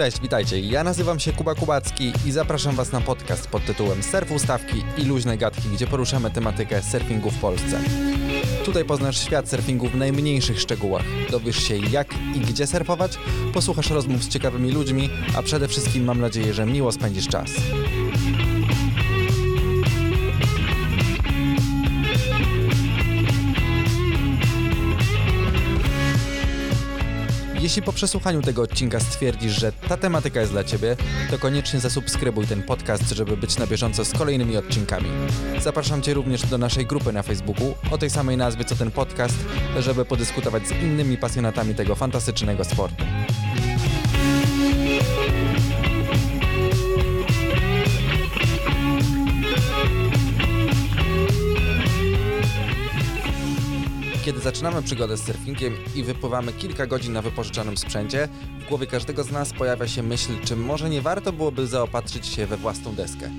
Cześć, witajcie. Ja nazywam się Kuba Kubacki i zapraszam Was na podcast pod tytułem Surf Ustawki i luźne gadki, gdzie poruszamy tematykę surfingu w Polsce. Tutaj poznasz świat surfingu w najmniejszych szczegółach. Dowiesz się jak i gdzie surfować, posłuchasz rozmów z ciekawymi ludźmi, a przede wszystkim mam nadzieję, że miło spędzisz czas. Jeśli po przesłuchaniu tego odcinka stwierdzisz, że ta tematyka jest dla Ciebie, to koniecznie zasubskrybuj ten podcast, żeby być na bieżąco z kolejnymi odcinkami. Zapraszam Cię również do naszej grupy na Facebooku o tej samej nazwie co ten podcast, żeby podyskutować z innymi pasjonatami tego fantastycznego sportu. Kiedy zaczynamy przygodę z surfingiem i wypływamy kilka godzin na wypożyczonym sprzęcie, w głowie każdego z nas pojawia się myśl, czy może nie warto byłoby zaopatrzyć się we własną deskę.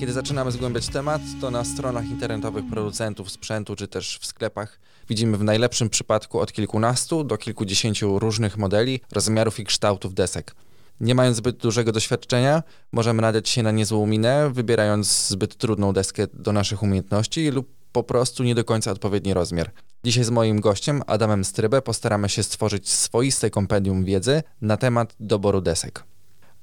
Kiedy zaczynamy zgłębiać temat, to na stronach internetowych producentów sprzętu czy też w sklepach widzimy w najlepszym przypadku od kilkunastu do kilkudziesięciu różnych modeli, rozmiarów i kształtów desek. Nie mając zbyt dużego doświadczenia, możemy nadać się na niezłą minę, wybierając zbyt trudną deskę do naszych umiejętności lub po prostu nie do końca odpowiedni rozmiar. Dzisiaj z moim gościem, Adamem Strybę, postaramy się stworzyć swoiste kompendium wiedzy na temat doboru desek.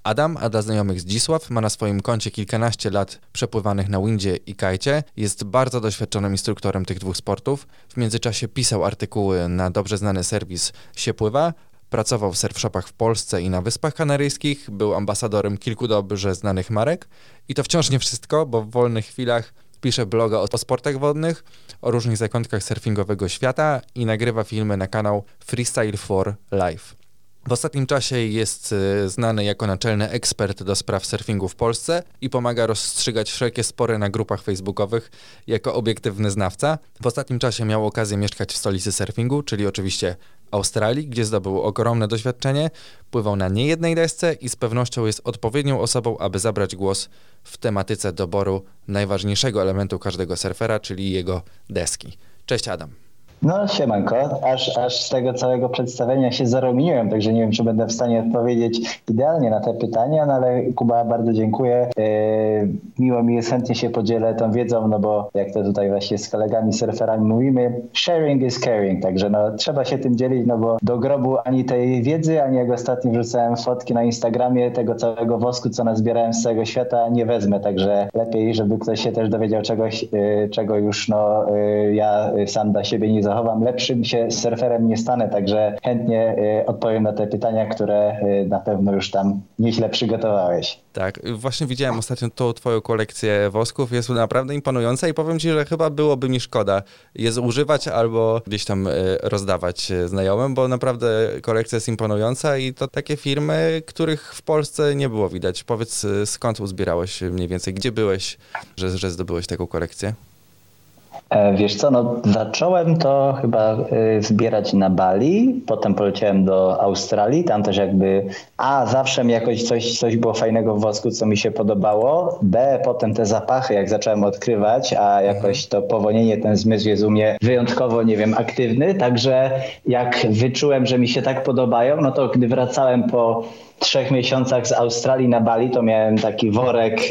Adam, a dla znajomych Zdzisław, ma na swoim koncie kilkanaście lat przepływanych na windzie i kajcie, jest bardzo doświadczonym instruktorem tych dwóch sportów. W międzyczasie pisał artykuły na dobrze znany serwis Siepływa, pracował w surfshopach w Polsce i na Wyspach Kanaryjskich, był ambasadorem kilku dobrze znanych marek. I to wciąż nie wszystko, bo w wolnych chwilach pisze bloga o sportach wodnych, o różnych zakątkach surfingowego świata i nagrywa filmy na kanał Freestyle for Life. W ostatnim czasie jest y, znany jako naczelny ekspert do spraw surfingu w Polsce i pomaga rozstrzygać wszelkie spory na grupach facebookowych jako obiektywny znawca. W ostatnim czasie miał okazję mieszkać w stolicy surfingu, czyli oczywiście Australii, gdzie zdobył ogromne doświadczenie, pływał na niejednej desce i z pewnością jest odpowiednią osobą, aby zabrać głos w tematyce doboru najważniejszego elementu każdego surfera, czyli jego deski. Cześć Adam. No siemanko, aż, aż z tego całego przedstawienia się zarumieniłem, także nie wiem, czy będę w stanie odpowiedzieć idealnie na te pytania, no ale Kuba, bardzo dziękuję. Yy, miło mi jest, chętnie się podzielę tą wiedzą, no bo jak to tutaj właśnie z kolegami surferami mówimy, sharing is caring, także no trzeba się tym dzielić, no bo do grobu ani tej wiedzy, ani jak ostatnio wrzucałem fotki na Instagramie tego całego wosku, co nazbierałem z całego świata, nie wezmę, także lepiej, żeby ktoś się też dowiedział czegoś, yy, czego już no yy, ja sam dla siebie nie zachowam. Lepszym się surferem nie stanę, także chętnie odpowiem na te pytania, które na pewno już tam nieźle przygotowałeś. Tak, właśnie widziałem ostatnio tą twoją kolekcję wosków, jest naprawdę imponująca i powiem ci, że chyba byłoby mi szkoda je zużywać albo gdzieś tam rozdawać znajomym, bo naprawdę kolekcja jest imponująca i to takie firmy, których w Polsce nie było widać. Powiedz, skąd uzbierałeś mniej więcej, gdzie byłeś, że, że zdobyłeś taką kolekcję? Wiesz co, no zacząłem to chyba zbierać na Bali, potem poleciałem do Australii, tam też jakby A, zawsze mi jakoś coś, coś było fajnego w wosku, co mi się podobało, B, potem te zapachy, jak zacząłem odkrywać, a jakoś to powonienie, ten zmysł jest u mnie wyjątkowo, nie wiem, aktywny, także jak wyczułem, że mi się tak podobają, no to gdy wracałem po trzech miesiącach z Australii na Bali, to miałem taki worek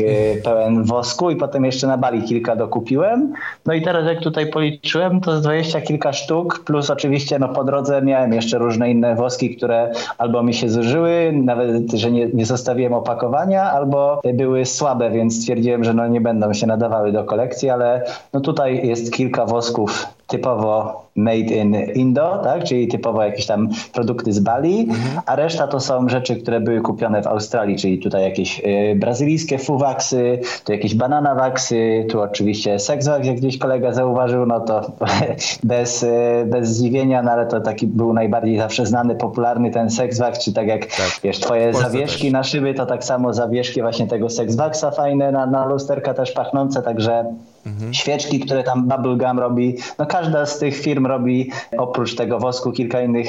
pełen wosku i potem jeszcze na Bali kilka dokupiłem. No i teraz jak tutaj policzyłem, to dwadzieścia kilka sztuk, plus oczywiście no po drodze miałem jeszcze różne inne woski, które albo mi się zużyły, nawet, że nie, nie zostawiłem opakowania, albo były słabe, więc stwierdziłem, że no nie będą się nadawały do kolekcji, ale no tutaj jest kilka wosków typowo made in Indo, tak? czyli typowo jakieś tam produkty z Bali, mhm. a reszta to są rzeczy, które były kupione w Australii, czyli tutaj jakieś y, brazylijskie fuwaksy, tu jakieś bananawaksy, tu oczywiście sexwax, jak gdzieś kolega zauważył, no to bez, y, bez zdziwienia, no ale to taki był najbardziej zawsze znany, popularny ten sexwax, czy tak jak tak. wiesz, twoje zawieszki też. na szyby, to tak samo zawieszki właśnie tego sexwaxa fajne na, na lusterka też pachnące, także Mhm. Świeczki, które tam Bubblegum robi. No każda z tych firm robi oprócz tego wosku kilka innych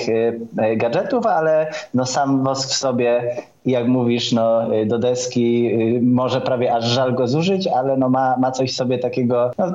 e, gadżetów, ale no sam wosk w sobie, jak mówisz, no do deski może prawie aż żal go zużyć, ale no ma, ma coś sobie takiego no,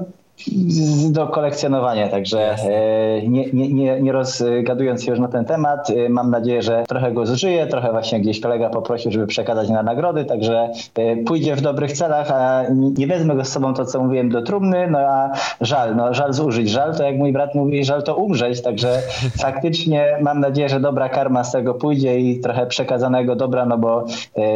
do kolekcjonowania, także e, nie, nie, nie, nie rozgadując się już na ten temat, e, mam nadzieję, że trochę go zużyję, trochę właśnie gdzieś kolega poprosił, żeby przekazać na nagrody, także e, pójdzie w dobrych celach, a nie wezmę go z sobą to, co mówiłem, do trumny, no a żal, no żal zużyć, żal to jak mój brat mówi, żal to umrzeć, także faktycznie mam nadzieję, że dobra karma z tego pójdzie i trochę przekazanego dobra, no bo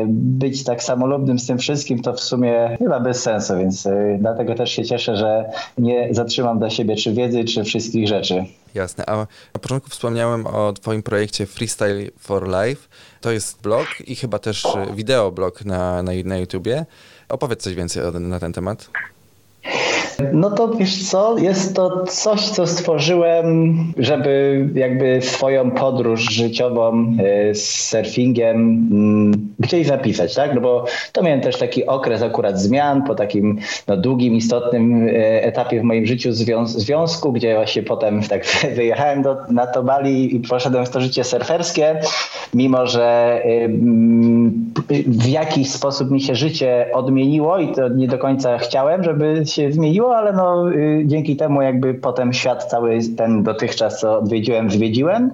być tak samolubnym z tym wszystkim to w sumie chyba bez sensu, więc dlatego też się cieszę, że nie zatrzymam dla siebie czy wiedzy, czy wszystkich rzeczy. Jasne. A na początku wspomniałem o Twoim projekcie Freestyle for Life. To jest blog i chyba też wideoblog na, na, na YouTubie. Opowiedz coś więcej na ten temat. No to wiesz co, jest to coś, co stworzyłem, żeby jakby swoją podróż życiową e, z surfingiem mm, gdzieś zapisać, tak? No bo to miałem też taki okres akurat zmian po takim no, długim, istotnym e, etapie w moim życiu zwią związku, gdzie właśnie potem tak wyjechałem do, na to Bali i poszedłem w to życie surferskie, mimo że w jakiś sposób mi się życie odmieniło i to nie do końca chciałem, żeby się zmieniło, ale no, y, dzięki temu jakby potem świat cały ten dotychczas, co odwiedziłem, zwiedziłem.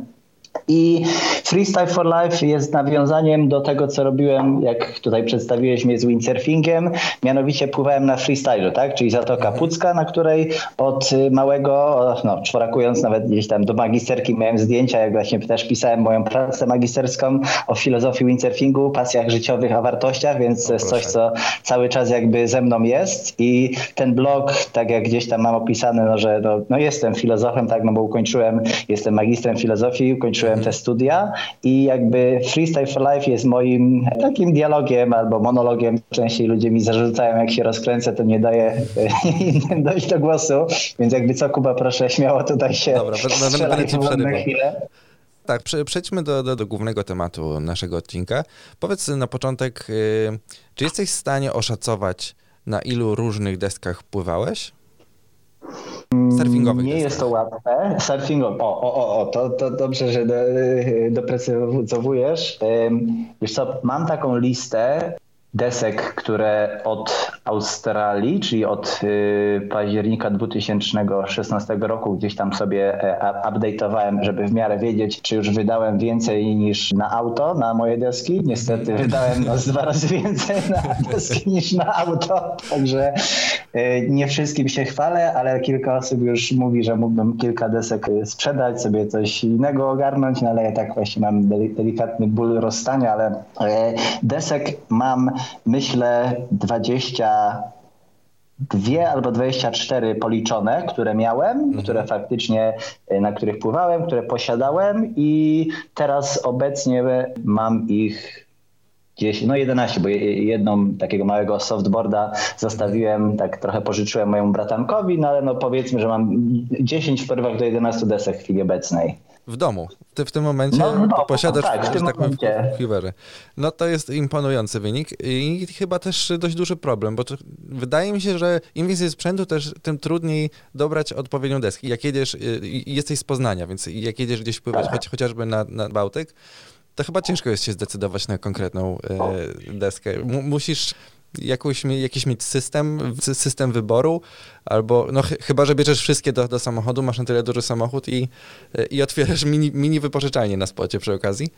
I Freestyle for Life jest nawiązaniem do tego, co robiłem, jak tutaj przedstawiłeś mnie z windsurfingiem. Mianowicie pływałem na freestyle, tak? Czyli Zatoka mhm. Pucka, na której od małego, no czworakując nawet gdzieś tam do magisterki miałem zdjęcia, jak właśnie też pisałem moją pracę magisterską o filozofii windsurfingu, pasjach życiowych, a wartościach, więc to jest coś, co cały czas jakby ze mną jest i ten blog, tak jak gdzieś tam mam opisane, no, że no, no jestem filozofem, tak, no bo ukończyłem, jestem magistrem filozofii, ukończyłem te studia i jakby Freestyle for Life jest moim takim dialogiem albo monologiem. Częściej ludzie mi zarzucają, jak się rozkręcę, to nie daję innym dojść do głosu, więc jakby co, Kuba, proszę śmiało tutaj się Dobra, będę ci przerywał. Tak, przejdźmy do, do, do, głównego tematu naszego odcinka. Powiedz na początek, yy, czy jesteś w stanie oszacować, na ilu różnych deskach pływałeś? Surfingowych. Nie jest to łatwe. Surfingowy. O, o, o, o to, to dobrze, że do, doprecyzowujesz. Wiesz co, mam taką listę desek, które od Australii, czyli od y, października 2016 roku gdzieś tam sobie e, update'owałem, żeby w miarę wiedzieć, czy już wydałem więcej niż na auto, na moje deski. Niestety wydałem no, dwa razy więcej na deski niż na auto, także y, nie wszystkim się chwalę, ale kilka osób już mówi, że mógłbym kilka desek sprzedać, sobie coś innego ogarnąć, no ale ja tak właśnie mam delikatny ból rozstania, ale y, desek mam myślę 20 dwie albo 24 policzone, które miałem, mhm. które faktycznie, e, na których pływałem, które posiadałem i teraz obecnie mam ich 10, no 11, bo jedną takiego małego softboarda zostawiłem, tak trochę pożyczyłem mojemu bratankowi, no ale no powiedzmy, że mam 10 w porywach do 11 desek w chwili obecnej w domu. Ty w tym momencie no, no, posiadasz, tak, w tym tak momencie. Fiwery. No to jest imponujący wynik i chyba też dość duży problem, bo wydaje mi się, że im więcej sprzętu, też tym trudniej dobrać odpowiednią deskę. Jak jedziesz, y, jesteś z Poznania, więc jak jedziesz gdzieś pływać, tak. choć, chociażby na, na Bałtyk, to chyba ciężko jest się zdecydować na konkretną y, deskę. M musisz jakąś, jakiś mieć system, system wyboru, albo no ch chyba, że bierzesz wszystkie do, do samochodu, masz na tyle duży samochód i, i otwierasz mini, mini wypożyczalnię na spocie przy okazji.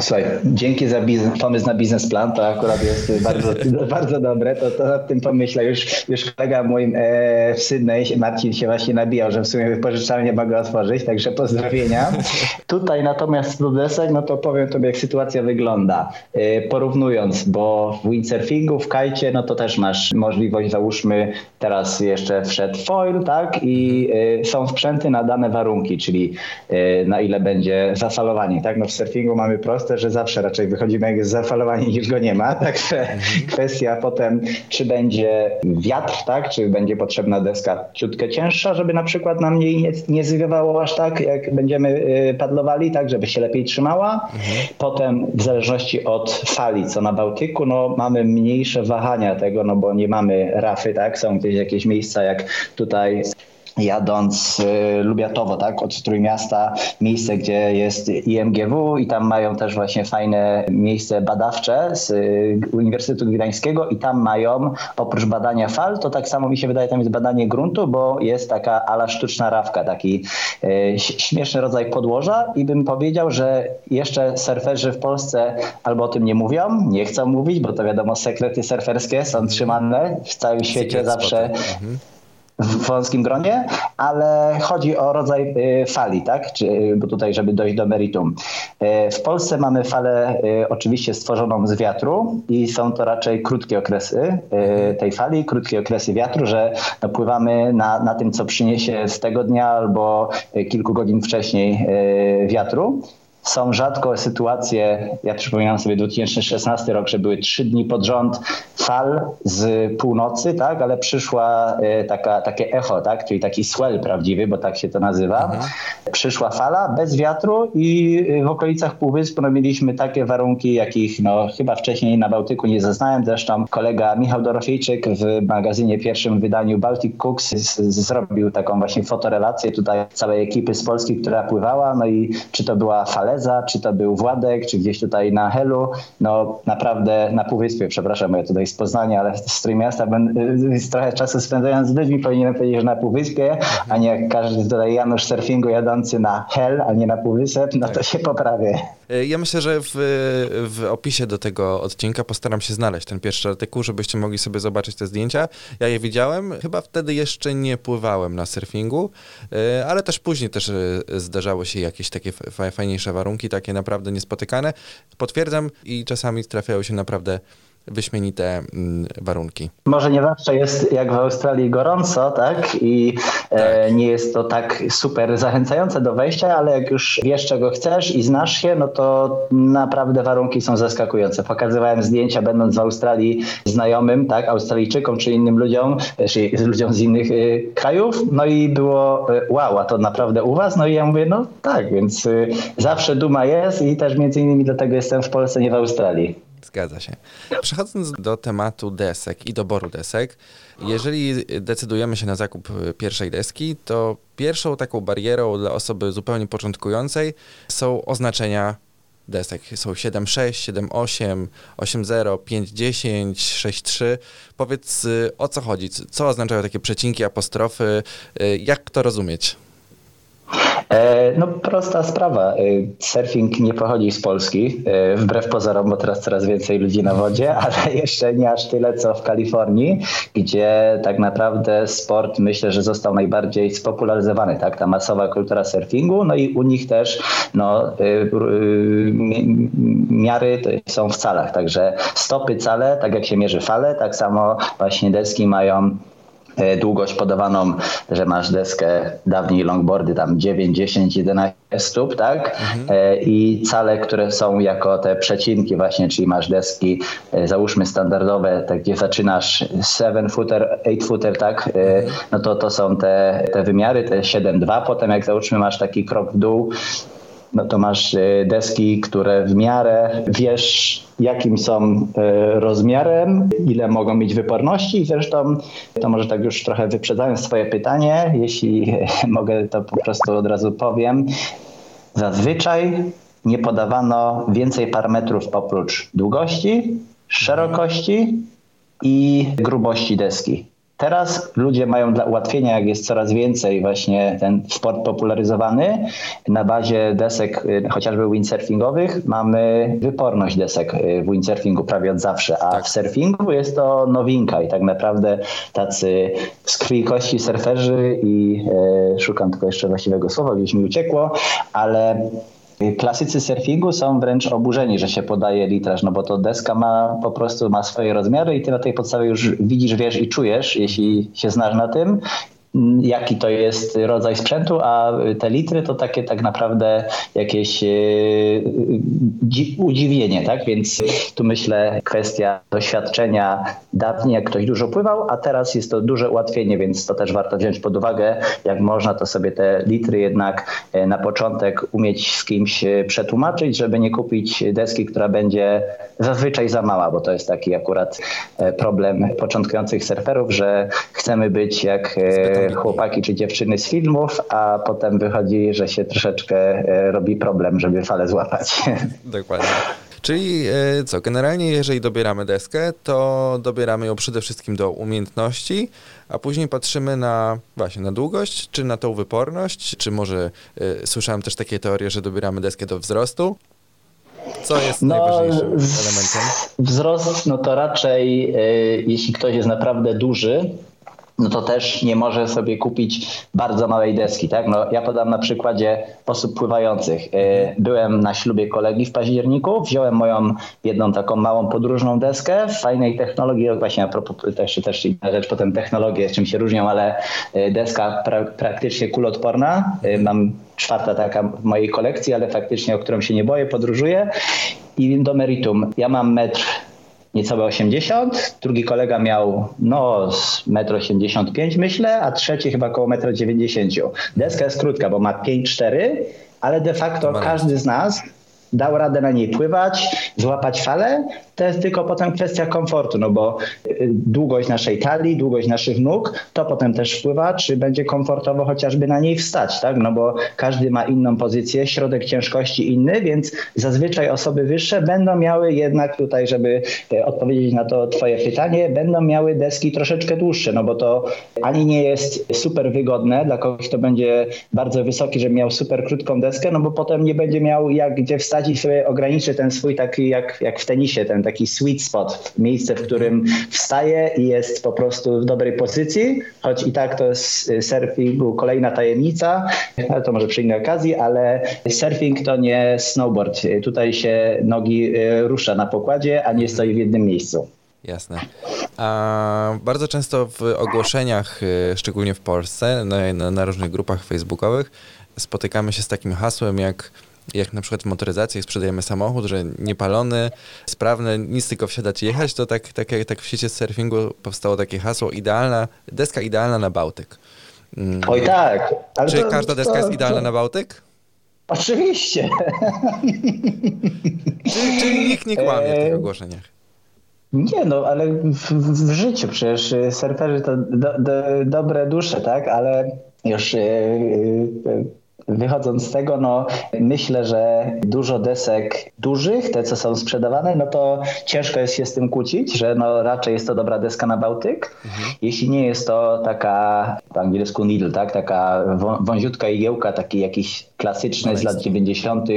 Słuchaj, dzięki za biznes, pomysł na biznesplan, to akurat jest bardzo, bardzo dobre, to, to nad tym pomyślę. Już, już kolega mój e, w Sydney, Marcin się właśnie nabijał, że w sumie wypożyczalnie mogę otworzyć, także pozdrowienia. Tutaj natomiast do desek, no to powiem tobie, jak sytuacja wygląda. E, porównując, bo w windsurfingu, w kajcie, no to też masz możliwość, załóżmy, teraz jeszcze wszedł foil, tak, i e, są sprzęty na dane warunki, czyli e, na ile będzie zafalowanie, tak, no w surfingu mamy prosto proste, że zawsze raczej wychodzimy jak jest zafalowani niż go nie ma. Także mhm. kwestia potem, czy będzie wiatr, tak? czy będzie potrzebna deska ciutkę cięższa, żeby na przykład nam nie, nie, nie zwiewało aż tak, jak będziemy y, padlowali, tak, żeby się lepiej trzymała. Mhm. Potem w zależności od fali, co na Bałtyku, no mamy mniejsze wahania tego, no bo nie mamy rafy, tak? Są gdzieś jakieś miejsca jak tutaj jadąc y, Lubiatowo, tak, od Trójmiasta, miejsce, gdzie jest IMGW i tam mają też właśnie fajne miejsce badawcze z y, Uniwersytetu Gdańskiego i tam mają oprócz badania fal, to tak samo mi się wydaje, tam jest badanie gruntu, bo jest taka ala sztuczna rawka, taki y, śmieszny rodzaj podłoża i bym powiedział, że jeszcze surferzy w Polsce albo o tym nie mówią, nie chcą mówić, bo to wiadomo, sekrety surferskie są trzymane w całym świecie Secret zawsze. spoty. Mhm w wąskim gronie, ale chodzi o rodzaj y, fali, tak? Czy, bo tutaj, żeby dojść do meritum. Y, w Polsce mamy falę y, oczywiście stworzoną z wiatru i są to raczej krótkie okresy tej fali, krótkie okresy wiatru, że no, pływamy na, na tym, co przyniesie z tego dnia albo kilku godzin wcześniej wiatru. Są rzadko sytuacje, ja przypominam sobie 2016 rok, że były trzy dni pod rząd fal z północy, tak, ale przyszła e, taka, takie echo, tak, czyli taki swell prawdziwy, bo tak się to nazywa. Mhm. Przyszła fala bez wiatru i w okolicach Półwyspu no, mieliśmy takie warunki, jakich no, chyba wcześniej na Bałtyku nie zaznałem. Zresztą kolega Michał Dorofiejczyk w magazynie pierwszym wydaniu Baltic Cooks z, z, zrobił taką właśnie fotorelację tutaj całej ekipy z Polski, która pływała, no i czy to była Czy to był Władek, czy gdzieś tutaj na Helu, no naprawdę na Półwyspie, przepraszam, ja tutaj z Poznania, ale z Trójmiasta, y, trochę czasu spędzając z ludźmi, powinienem powiedzieć, że na Półwyspie, a nie jak każdy tutaj Janusz surfingu jadący na Hel, a nie na Półwysep, no to się poprawię. E, ja myślę, że w, w opisie do tego odcinka postaram się znaleźć ten pierwszy artykuł, żebyście mogli sobie zobaczyć te zdjęcia. Ja je widziałem, chyba wtedy jeszcze nie pływałem na surfingu, e, ale też później też e, zdarzały się jakieś takie fajniejsze warunki, takie naprawdę niespotykane. Potwierdzam i czasami trafiają się naprawdę wyśmienite mm, warunki. Może nie zawsze jest jak w Australii gorąco, tak? I e, tak. E, nie jest to tak super zachęcające do wejścia, ale jak już wiesz czego chcesz i znasz się, no to naprawdę warunki są zaskakujące. Pokazywałem zdjęcia będąc w Australii znajomym, tak? Australijczykom czy innym ludziom, e, czy ludziom z innych y, krajów, no i było y, wow, a to naprawdę u was? No i ja mówię, no tak, więc y, zawsze duma jest i też między innymi dlatego jestem w Polsce, nie w Australii. Zgadza się. Przechodząc do tematu desek i doboru desek, jeżeli decydujemy się na zakup pierwszej deski, to pierwszą taką barierą dla osoby zupełnie początkującej są oznaczenia desek. Są 7.6, 7.8, 8.0, 5.10, 6.3. Powiedz o co chodzi, co oznaczają takie przecinki, apostrofy, jak to rozumieć? E, no prosta sprawa. E, surfing nie pochodzi z Polski, e, wbrew pozorom, bo teraz coraz więcej ludzi na wodzie, ale jeszcze nie aż tyle co w Kalifornii, gdzie tak naprawdę sport myślę, że został najbardziej spopularyzowany, tak? Ta masowa kultura surfingu, no i u nich też no, miary są w calach, także stopy cale, tak jak się mierzy fale, tak samo właśnie deski mają długość podawaną, że masz deskę, dawniej longboardy tam 9, 10, 11 stóp, tak? Mhm. E, I cale, które są jako te przecinki właśnie, czyli masz deski, e, załóżmy standardowe, tak gdzie zaczynasz 7 footer, 8 footer, tak? Mhm. No to to są te, te wymiary, te 7,2, potem jak załóżmy masz taki krok w dół, no to masz e, deski, które w miarę wiesz, jakim są e, rozmiarem, ile mogą mieć wyporności i zresztą to może tak już trochę wyprzedzając swoje pytanie, jeśli mogę to po prostu od razu powiem. Zazwyczaj nie podawano więcej parametrów oprócz długości, szerokości i grubości deski. Teraz ludzie mają dla ułatwienia, jak jest coraz więcej właśnie ten sport popularyzowany, na bazie desek y, chociażby windsurfingowych mamy wyporność desek y, w windsurfingu prawie od zawsze, a tak. w surfingu jest to nowinka i tak naprawdę tacy z krwi kości surferzy i e, szukam tylko jeszcze właściwego słowa, gdzieś mi uciekło, ale Klasycy surfingu są wręcz oburzeni, że się podaje litraż, no bo to deska ma po prostu ma swoje rozmiary i ty na tej podstawie już widzisz, wiesz i czujesz, jeśli się znasz na tym jaki to jest rodzaj sprzętu, a te litry to takie tak naprawdę jakieś e, udziwienie, tak? Więc tu myślę kwestia doświadczenia dawniej, jak ktoś dużo pływał, a teraz jest to duże ułatwienie, więc to też warto wziąć pod uwagę, jak można to sobie te litry jednak e, na początek umieć z kimś e, przetłumaczyć, żeby nie kupić deski, która będzie zazwyczaj za mała, bo to jest taki akurat problem początkujących surferów, że chcemy być jak chłopaki czy dziewczyny z filmów, a potem wychodzi, że się troszeczkę e, robi problem, żeby falę złapać. Dokładnie. Czyli e, co, generalnie jeżeli dobieramy deskę, to dobieramy ją przede wszystkim do umiejętności, a później patrzymy na właśnie na długość, czy na tą wyporność, czy może y, słyszałem też takie teorie, że dobieramy deskę do wzrostu. Co jest no, najważniejszym elementem? Wzrost, no to raczej y, jeśli ktoś jest naprawdę duży, no to też nie może sobie kupić bardzo małej deski. Tak? No, ja podam na przykładzie osób pływających. E, byłem na ślubie kolegi w październiku, wziąłem moją jedną taką małą podróżną deskę w fajnej technologii, właśnie a propos też, też inna rzecz, potem technologie, czym się różnią, ale e, deska pra, praktycznie kulotporna. E, mam czwarta taka w mojej kolekcji, ale faktycznie o którą się nie boję, podróżuję. I do meritum. Ja mam metr niecałe 80, drugi kolega miał no 1,85 m myślę, a trzeci chyba około 1,90 m. Deska jest krótka, bo ma 5,4, ale de facto każdy z nas dał radę na niej pływać, złapać falę, to jest tylko potem kwestia komfortu, no bo y, długość naszej talii, długość naszych nóg, to potem też wpływa, czy będzie komfortowo chociażby na niej wstać, tak? No bo każdy ma inną pozycję, środek ciężkości inny, więc zazwyczaj osoby wyższe będą miały jednak tutaj, żeby y, odpowiedzieć na to twoje pytanie, będą miały deski troszeczkę dłuższe, no bo to ani nie jest super wygodne dla kogoś, kto będzie bardzo wysoki, żeby miał super krótką deskę, no bo potem nie będzie miał jak gdzie wstać i sobie ograniczy ten swój taki jak, jak w tenisie, ten taki sweet spot, miejsce, w którym wstaje i jest po prostu w dobrej pozycji, choć i tak to jest surfingu kolejna tajemnica, ale to może przy innej okazji, ale surfing to nie snowboard. Tutaj się nogi y, rusza na pokładzie, a nie stoi w jednym miejscu. Jasne. A bardzo często w ogłoszeniach, y, szczególnie w Polsce, na, na, różnych grupach facebookowych, spotykamy się z takim hasłem jak jak na przykład w motoryzacji sprzedajemy samochód, że niepalony, sprawny, nic tylko wsiadać i jechać, to tak, tak, tak w sieci surfingu powstało takie hasło idealna, deska idealna na Bałtyk. Mm. Oj tak. Ale Czy to, każda deska to, jest idealna to... na Bałtyk? Oczywiście. czyli, czyli nikt nie kłamie w tych ogłoszeniach. Nie, no ale w, w życiu przecież surferzy to do, do, dobre dusze, tak? Ale już yy, yy, Wychodząc z tego, no myślę, że dużo desek dużych, te co są sprzedawane, no to ciężko jest się z tym kłócić, że no raczej jest to dobra deska na Bałtyk. Mhm. Jeśli nie jest to taka po angielsku needle, tak, taka wąziutka igiełka, taki jakiś klasyczny z lat 90.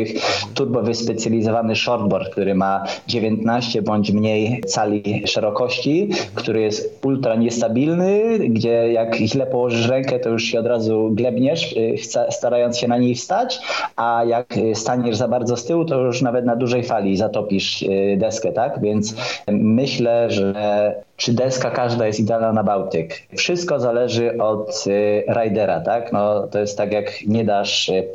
turbo wyspecjalizowany shortboard, który ma 19 bądź mniej cali szerokości, który jest ultra niestabilny, gdzie jak źle położysz rękę, to już się od razu glebniesz, y, się na niej wstać, a jak staniesz za bardzo z tyłu, to już nawet na dużej fali zatopisz y, deskę, tak? Więc myślę, że czy deska każda jest idealna na Bałtyk. Wszystko zależy od y, ridera, tak? No, to jest tak jak nie dasz y,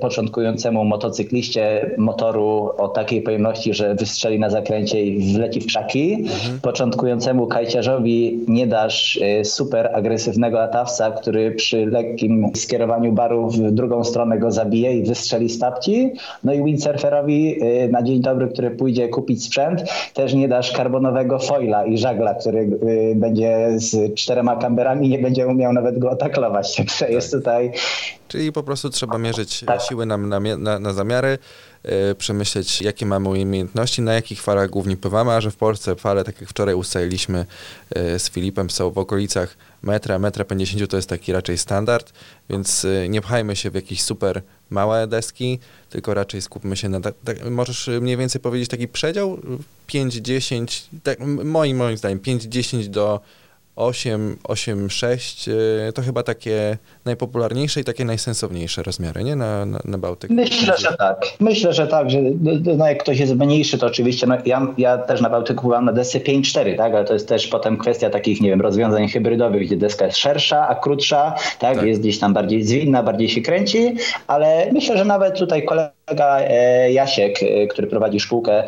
początkującemu motocykliście motoru o takiej pojemności, że wystrzeli na zakręcie i wleci w krzaki. Mhm. Początkującemu kajciarzowi nie dasz y, super agresywnego latawca, który przy lekkim skierowaniu baru w drugą stronę go zabije i wystrzeli z tapci. No i windsurferowi na dzień dobry, który pójdzie kupić sprzęt, też nie dasz karbonowego foila i żagla, który będzie z czterema kamberami, nie będzie umiał nawet go atakować. Także tak. jest tutaj. Czyli po prostu trzeba mierzyć tak. siły na, na, na zamiary, yy, przemyśleć, jakie mamy umiejętności, na jakich falach głównie pływamy, a że w Polsce fale, tak jak wczoraj ustaliliśmy yy, z Filipem, są w okolicach metra, metra 50 to jest taki raczej standard, więc yy, nie pchajmy się w jakiś super małe deski, tylko raczej skupmy się na... Tak, tak, możesz mniej więcej powiedzieć taki przedział? 5-10, tak, moim, moim zdaniem 5-10 do 8, 8, 6 to chyba takie najpopularniejsze i takie najsensowniejsze rozmiary, nie? Na, na, na Bałtyk. Myślę, że tak. Myślę, że tak, że no, jak ktoś jest mniejszy, to oczywiście, no, ja, ja też na Bałtyku byłam na desce 5-4, tak? Ale to jest też potem kwestia takich, nie wiem, rozwiązań hybrydowych, gdzie deska jest szersza, a krótsza, tak? tak. Jest gdzieś tam bardziej zwinna, bardziej się kręci, ale myślę, że nawet tutaj kolega kolega Jasiek, który prowadzi szkółkę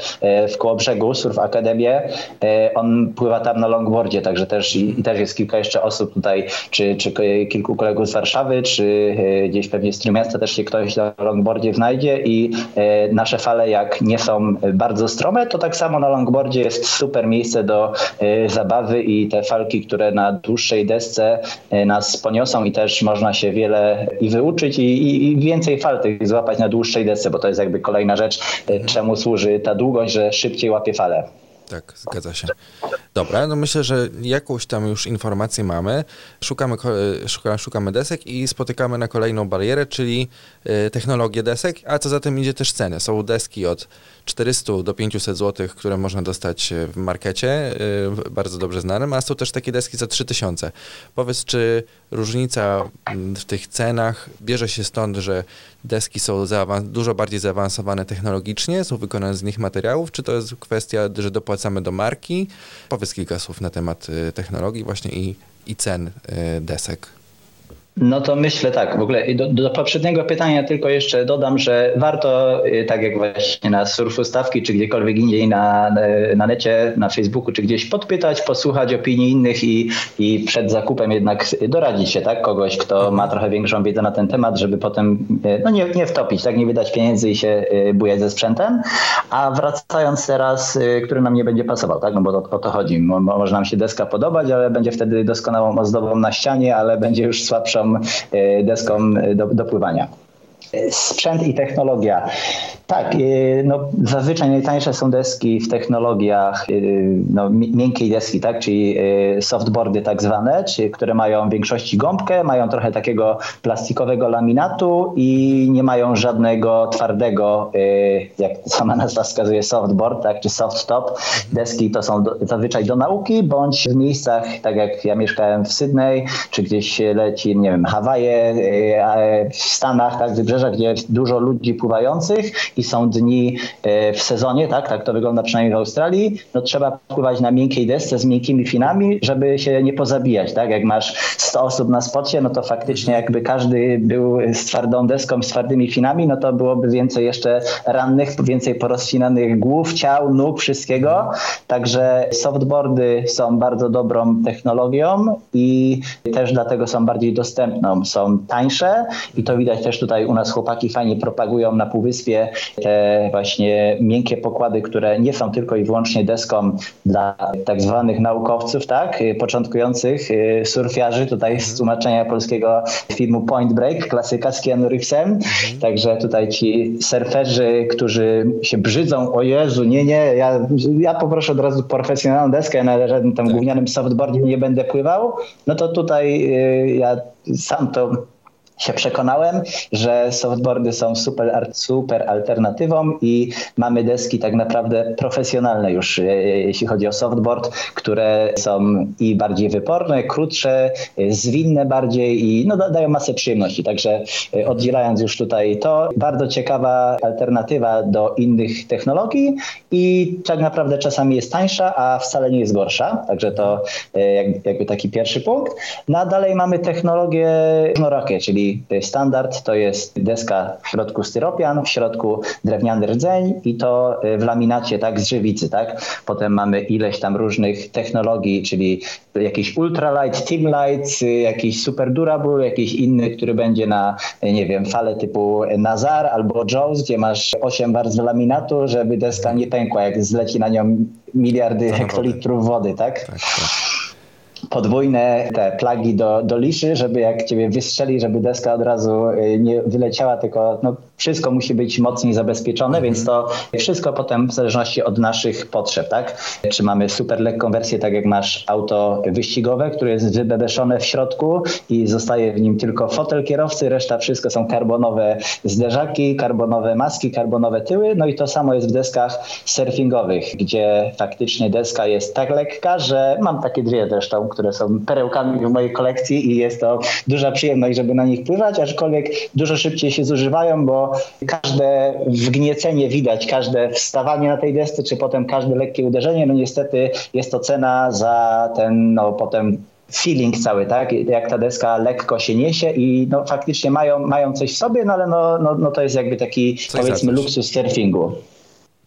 w Kołobrzegu, Surf Akademię, on pływa tam na longboardzie, także też, i też jest kilka jeszcze osób tutaj, czy, czy kilku kolegów z Warszawy, czy gdzieś pewnie z Trójmiasta też się ktoś na longboardzie znajdzie i nasze fale jak nie są bardzo strome, to tak samo na longboardzie jest super miejsce do zabawy i te falki, które na dłuższej desce nas poniosą i też można się wiele i wyuczyć i, i, więcej fal tych złapać na dłuższej desce, bo to jest jakby kolejna rzecz, czemu służy ta długość, że szybciej łapie falę. Tak, zgadza się. Dobra, no myślę, że jakąś tam już informację mamy. Szukamy, szukamy, szukamy desek i spotykamy na kolejną barierę, czyli y, technologię desek, a co za tym idzie też ceny. Są deski od 400 do 500 zł, które można dostać w markecie, bardzo dobrze znanym, a są też takie deski za 3000. Powiedz, czy różnica mm, w tych cenach bierze się stąd, że deski są dużo bardziej zaawansowane technologicznie, są wykonane z nich materiałów, czy to jest kwestia, że dopłacamy do marki? Powiedz kilka słów na temat y, technologii właśnie i, i cen y, desek. No to myślę tak, w ogóle do, do, poprzedniego pytania tylko jeszcze dodam, że warto, y, tak jak właśnie na surfu stawki, czy gdziekolwiek indziej na, na necie, na Facebooku, czy gdzieś podpytać, posłuchać opinii innych i, i przed zakupem jednak doradzić się, tak, kogoś, kto ma trochę większą wiedzę na ten temat, żeby potem, y, no nie, nie wtopić, tak, nie wydać pieniędzy i się y, bujać ze sprzętem. A wracając teraz, który nam nie będzie pasował, tak, no bo o, o to chodzi. Może nam się deska podobać, ale będzie wtedy doskonałą ozdobą na ścianie, ale będzie już słabszą E, deską do, do pływania. Sprzęt i technologia. Tak, y, no, zazwyczaj najtańsze są deski w technologiach y, no, miękkiej deski, tak, czyli y, softboardy tak zwane, czyli, które mają w większości gąbkę, mają trochę takiego plastikowego laminatu i nie mają żadnego twardego, jak sama nazwa wskazuje, softboard, tak, czy soft top. Deski to są do, zazwyczaj do nauki, bądź w miejscach, tak jak ja mieszkałem w Sydney, czy gdzieś leci, nie wiem, Hawaje, w Stanach, tak, wybrzeża, gdzie jest dużo ludzi pływających i są dni e, w sezonie, tak, tak to wygląda przynajmniej w Australii, no trzeba pływać na miękkiej desce z miękkimi finami, żeby się nie pozabijać, tak, jak masz 100 osób na spocie, no to faktycznie jakby każdy był z twardą deską, z twardymi finami, no to byłoby więcej jeszcze rannych, więcej porozcinanych głów, ciał, nóg, wszystkiego, także softboardy są bardzo dobrą technologią i też dlatego są bardziej dostępną, są tańsze i to widać też tutaj u nas chłopaki fajnie propagują na Półwyspie te właśnie miękkie pokłady, które nie są tylko i wyłącznie deską dla tak zwanych naukowców, tak, początkujących y, surfiarzy, tutaj z tłumaczenia polskiego filmu Point Break, klasyka z Keanu Reevesem, także tutaj ci surferzy, którzy się brzydzą, o Jezu, nie, nie, ja, ja poproszę od razu profesjonalną deskę, ja na żadnym tam tak. gównianym softboardzie nie będę pływał, no to tutaj y, ja sam to się przekonałem, że softboardy są super, super alternatywą i mamy deski tak naprawdę profesjonalne już, e, jeśli chodzi o softboard, które są i bardziej wyporne, krótsze, e, zwinne bardziej i no, dają masę przyjemności. Także e, oddzielając już tutaj to, bardzo ciekawa alternatywa do innych technologii i tak naprawdę czasami jest tańsza, a wcale nie jest gorsza. Także to jakby taki pierwszy punkt. No a dalej mamy technologię różnorakie, czyli standard to jest deska w środku styropian, w środku drewniany rdzeń i to y, w laminacie tak z żywicy, tak? Potem mamy ileś tam różnych technologii, czyli jakiś ultralight, team light, y, jakiś super durable, jakiś inny, który będzie na, nie wiem, fale typu Nazar albo Jaws, gdzie masz 8 warstw laminatu, żeby deska nie pękła, jak zleci na nią miliardy hektolitrów wody, tak? tak, tak podwójne te plagi do, do liszy, żeby jak ciebie wystrzeli, żeby deska od razu y, nie wyleciała, tylko no, wszystko musi być mocniej zabezpieczone, mm więc to wszystko potem w zależności od naszych potrzeb, tak? Czy mamy super lekką wersję, tak jak masz auto wyścigowe, które jest wybebeszone w środku i zostaje w nim tylko fotel kierowcy, reszta wszystko są karbonowe zderzaki, karbonowe maski, karbonowe tyły, no i to samo jest w deskach surfingowych, gdzie faktycznie deska jest tak lekka, że mam takie dwie zresztą, które są perełkami w mojej kolekcji i jest to duża przyjemność, żeby na nich pływać, aczkolwiek dużo szybciej się zużywają, bo każde wgniecenie widać, każde wstawanie na tej desce, czy potem każde lekkie uderzenie, no niestety jest to cena za ten, no potem feeling cały, tak? Jak ta deska lekko się niesie i no, faktycznie mają, mają coś w sobie, no ale no, no, no to jest jakby taki coś powiedzmy luksus surfingu.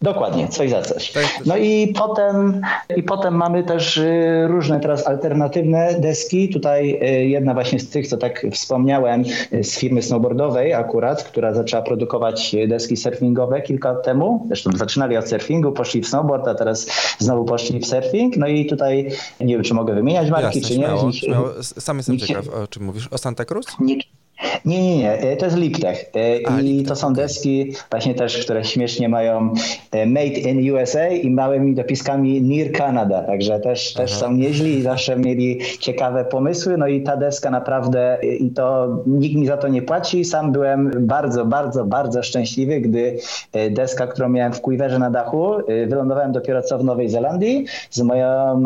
Dokładnie, coś za coś. No i potem, i potem mamy też y, różne teraz alternatywne deski. Tutaj y, jedna właśnie z tych, co tak wspomniałem, y, z firmy snowboardowej akurat, która zaczęła produkować deski surfingowe kilka lat temu. Zresztą zaczynali od surfingu, poszli w snowboard, a teraz znowu poszli w surfing. No i tutaj nie wiem, czy mogę wymieniać marki, Jasne, czy nie. Śmiało, śmiało. Sam jestem ciekaw, o czym mówisz. O Santa Cruz? Nie, nie, nie, nie. E, to jest Liptech. E, A, I Liptech. to są deski właśnie też, które śmiesznie mają e, Made in USA i małymi dopiskami Near Canada. Także też, też są nieźli i zawsze mieli ciekawe pomysły. No i ta deska naprawdę, i to nikt mi za to nie płaci. Sam byłem bardzo, bardzo, bardzo szczęśliwy, gdy deska, którą miałem w Quiverze na dachu, wylądowałem dopiero co w Nowej Zelandii z moją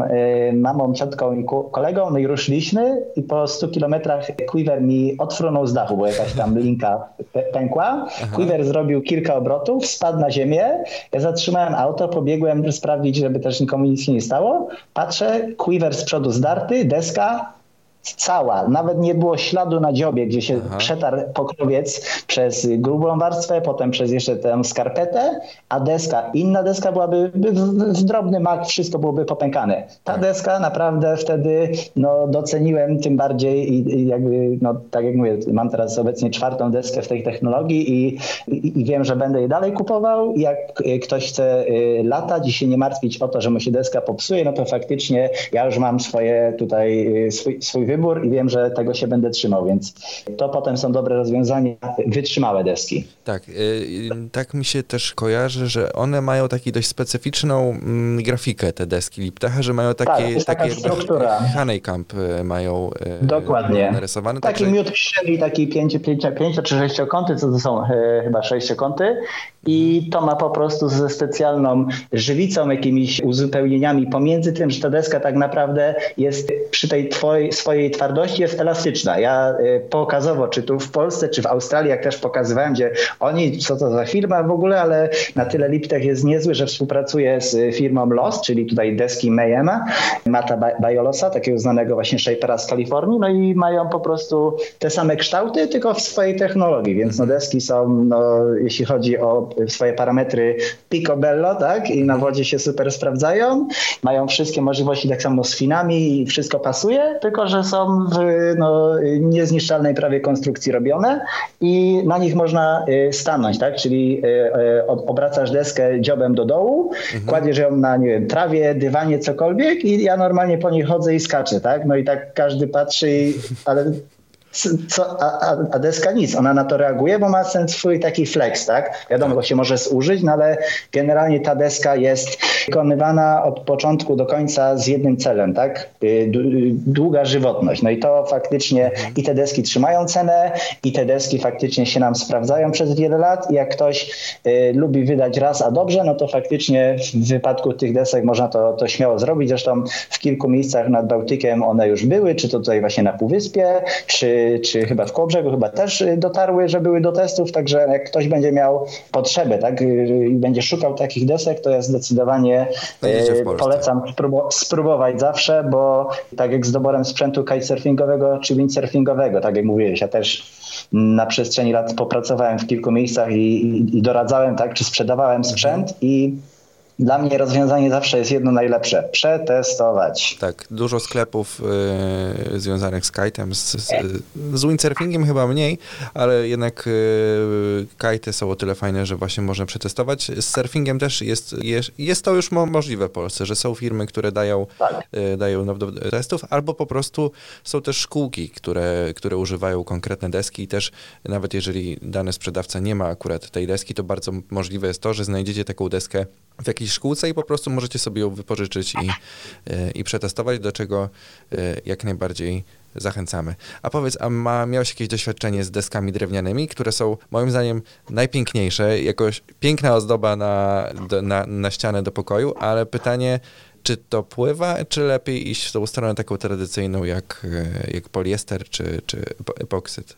mamą, ciotką i kolegą. No i ruszyliśmy i po 100 kilometrach Quiver mi odfrunął z dachu, bo jakaś tam linka pękła. Quiver zrobił kilka obrotów, spadł na ziemię. Ja zatrzymałem auto, pobiegłem sprawdzić, żeby też nikomu nic nie stało. Patrzę, Quiver z przodu zdarty, deska, cała, nawet nie było śladu na dziobie, gdzie się Aha. przetarł pokrowiec przez grubą warstwę, potem przez jeszcze tę skarpetę, a deska, inna deska byłaby w drobny mak, wszystko byłoby popękane. Ta tak. deska naprawdę wtedy no, doceniłem tym bardziej i, i, jakby, no, tak jak mówię, mam teraz obecnie czwartą deskę w tej technologii i, i, i wiem, że będę je dalej kupował. Jak ktoś chce y, latać i się nie martwić o to, że mu się deska popsuje, no to faktycznie ja już mam swoje tutaj, y, swój, swój wybór i wiem, że tego się będę trzymał, więc to potem są dobre rozwiązania, wytrzymałe deski. Tak, y, tak mi się też kojarzy, że one mają taką dość specyficzną mm, grafikę, te deski Liptecha, że mają takie, tak, takie struktura. honeycomb y, mają y, Dokładnie. narysowane. Taki także... miód pszczeli, taki 5 czy sześciokąty, co to są chyba sześciokąty i to ma po prostu ze specjalną żywicą, jakimiś uzupełnieniami pomiędzy tym, że ta deska tak naprawdę jest przy tej twojej, swojej twardości jest elastyczna. Ja y, pokazowo, czy tu w Polsce, czy w Australii, jak też pokazywałem, gdzie oni, co to za firma w ogóle, ale na tyle Liptech jest niezły, że współpracuje z firmą Lost, czyli tutaj deski Mayema, Mata Biolosa, takiego znanego właśnie shapera z Kalifornii, no i mają po prostu te same kształty, tylko w swojej technologii, więc no deski są, no, jeśli chodzi o swoje parametry picobello, tak, i na wodzie się super sprawdzają, mają wszystkie możliwości tak samo z finami i wszystko pasuje, tylko że są w no, niezniszczalnej prawie konstrukcji robione i na nich można y, stanąć, tak? Czyli y, y, obracasz deskę dziobem do dołu, mhm. kładziesz ją na, nie wiem, trawie, dywanie, cokolwiek i ja normalnie po niej chodzę i skaczę, tak? No i tak każdy patrzy, ale co, a, a, deska nic, ona na to reaguje, bo ma ten swój taki flex, tak? Wiadomo, go się może zużyć, no ale generalnie ta deska jest wykonywana od początku do końca z jednym celem, tak? Y, długa żywotność. No i to faktycznie i te deski trzymają cenę, i te deski faktycznie się nam sprawdzają przez wiele lat. I jak ktoś y, lubi wydać raz, a dobrze, no to faktycznie w wypadku tych desek można to, to śmiało zrobić. Zresztą w kilku miejscach nad Bałtykiem one już były, czy to tutaj właśnie na Półwyspie, czy czy, chyba w Kołbrzegu chyba też y, dotarły, że były do testów, także jak ktoś będzie miał potrzebę tak, y, i będzie szukał takich desek, to ja zdecydowanie y, polecam spróbować zawsze, bo tak jak z doborem sprzętu kitesurfingowego czy windsurfingowego, tak jak mówiłeś, ja też na przestrzeni lat popracowałem w kilku miejscach i, i, i doradzałem, tak, czy sprzedawałem sprzęt i dla mnie rozwiązanie zawsze jest jedno najlepsze. Przetestować. Tak, dużo sklepów y, związanych z kite'em, z, z, z, windsurfingiem chyba mniej, ale jednak y, kite są o tyle fajne, że właśnie można przetestować. Z surfingiem też jest, jest, jest to już mo możliwe w Polsce, że są firmy, które dają, tak. y, dają no, do testów, albo po prostu są też szkółki, które, które używają konkretne deski i też nawet jeżeli dany sprzedawca nie ma akurat tej deski, to bardzo możliwe jest to, że znajdziecie taką deskę w jakiejś szkółce i po prostu możecie sobie ją wypożyczyć i, e, i przetestować, do czego e, jak najbardziej zachęcamy. A powiedz, a ma, miałeś jakieś doświadczenie z deskami drewnianymi, które są moim zdaniem najpiękniejsze, jakoś piękna ozdoba na, na, na ścianę do pokoju, ale pytanie, czy to pływa, czy lepiej iść w tą stronę taką tradycyjną jak, e, jak poliester czy, czy epoksyd?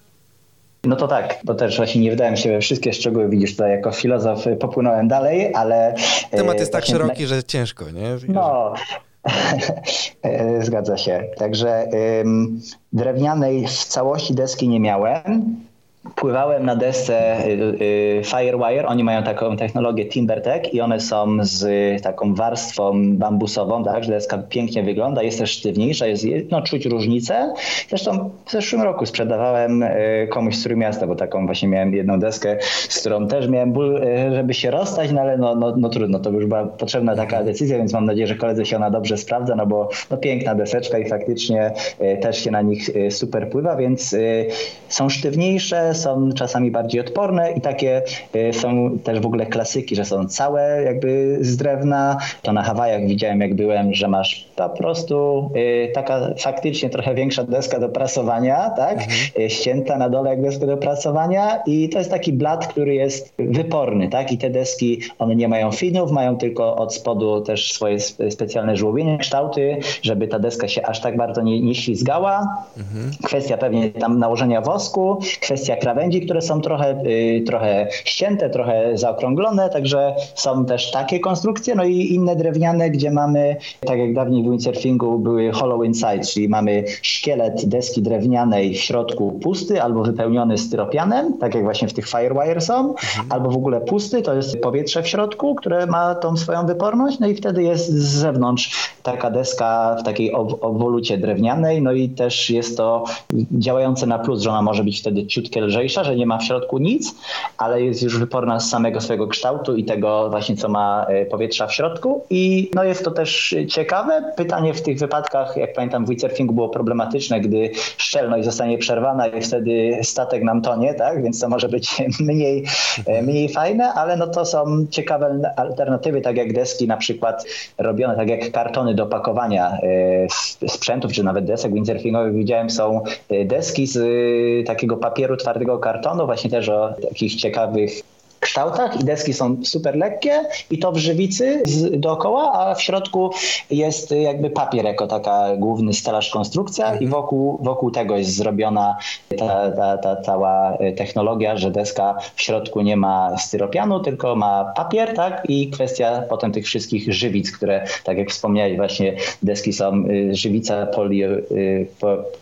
No to tak, bo też właśnie nie wydałem się we wszystkie szczegóły, widzisz, tutaj jako filozof popłynąłem dalej, ale... Temat jest tak szeroki, że ciężko, nie? No, Zgadza się. Także drewnianej w całości deski nie miałem pływałem na desce y, y, Firewire. Oni mają taką technologię TimberTech i one są z taką warstwą bambusową, tak, że deska pięknie wygląda, jest też sztywniejsza, jest, no, czuć różnicę. Zresztą w zeszłym roku sprzedawałem y, komuś z Trójmiasta, bo taką właśnie miałem jedną deskę, z którą też miałem ból, żeby się rozstać, no ale no, no, no trudno, to już była potrzebna taka decyzja, więc mam nadzieję, że koledze się ona dobrze sprawdza, no bo no, piękna deseczka i faktycznie też się na nich super pływa, więc są sztywniejsze, są czasami bardziej odporne i takie y, są też w ogóle klasyki, że są całe jakby z drewna. To na Hawajach widziałem jak byłem, że masz po prostu y, taka faktycznie trochę większa deska do prasowania, tak? Mhm. Y, ścięta na dole jak deska do prasowania i to jest taki blat, który jest wyporny, tak? I te deski, one nie mają finów, mają tylko od spodu też swoje specjalne żłobienie, kształty, żeby ta deska się aż tak bardzo nie, nie ślizgała. Mhm. Kwestia pewnie tam nałożenia wosku, kwestia krawędzi, które są trochę, y, trochę ścięte, trochę zaokrąglone, także są też takie konstrukcje, no i inne drewniane, gdzie mamy, tak jak dawniej w windsurfingu były hollow inside, czyli mamy szkielet deski drewnianej w środku pusty albo wypełniony styropianem, tak jak właśnie w tych Firewire są, mhm. albo w ogóle pusty, to jest powietrze w środku, które ma tą swoją wyporność, no i wtedy jest z zewnątrz taka deska w takiej obwolucie drewnianej, no i też jest to działające na plus, że ona może być wtedy ciutkie lżejsza, że nie ma w środku nic, ale jest już wyporna z samego swojego kształtu i tego właśnie, co ma e, powietrza w środku. I no jest to też ciekawe. Pytanie w tych wypadkach, jak pamiętam, w windsurfingu było problematyczne, gdy szczelność zostanie przerwana i wtedy statek nam tonie, tak? Więc to może być mniej, e, mniej fajne, ale no to są ciekawe alternatywy, tak jak deski na przykład robione, tak jak kartony do pakowania e, sprzętów, czy nawet desek windsurfingowych widziałem, są deski z takiego papieru twardego kartonu, właśnie też o takich ciekawych kształtach i deski są super lekkie i to w żywicy z, dookoła, a w środku jest jakby papier jako taka główny stelaż konstrukcja i mhm. wokół, wokół tego jest zrobiona ta, ta, ta cała technologia, że deska w środku nie ma styropianu, tylko ma papier, tak? I kwestia potem tych wszystkich żywic, które, tak jak wspomniałeś, właśnie deski są y, żywica poli, y,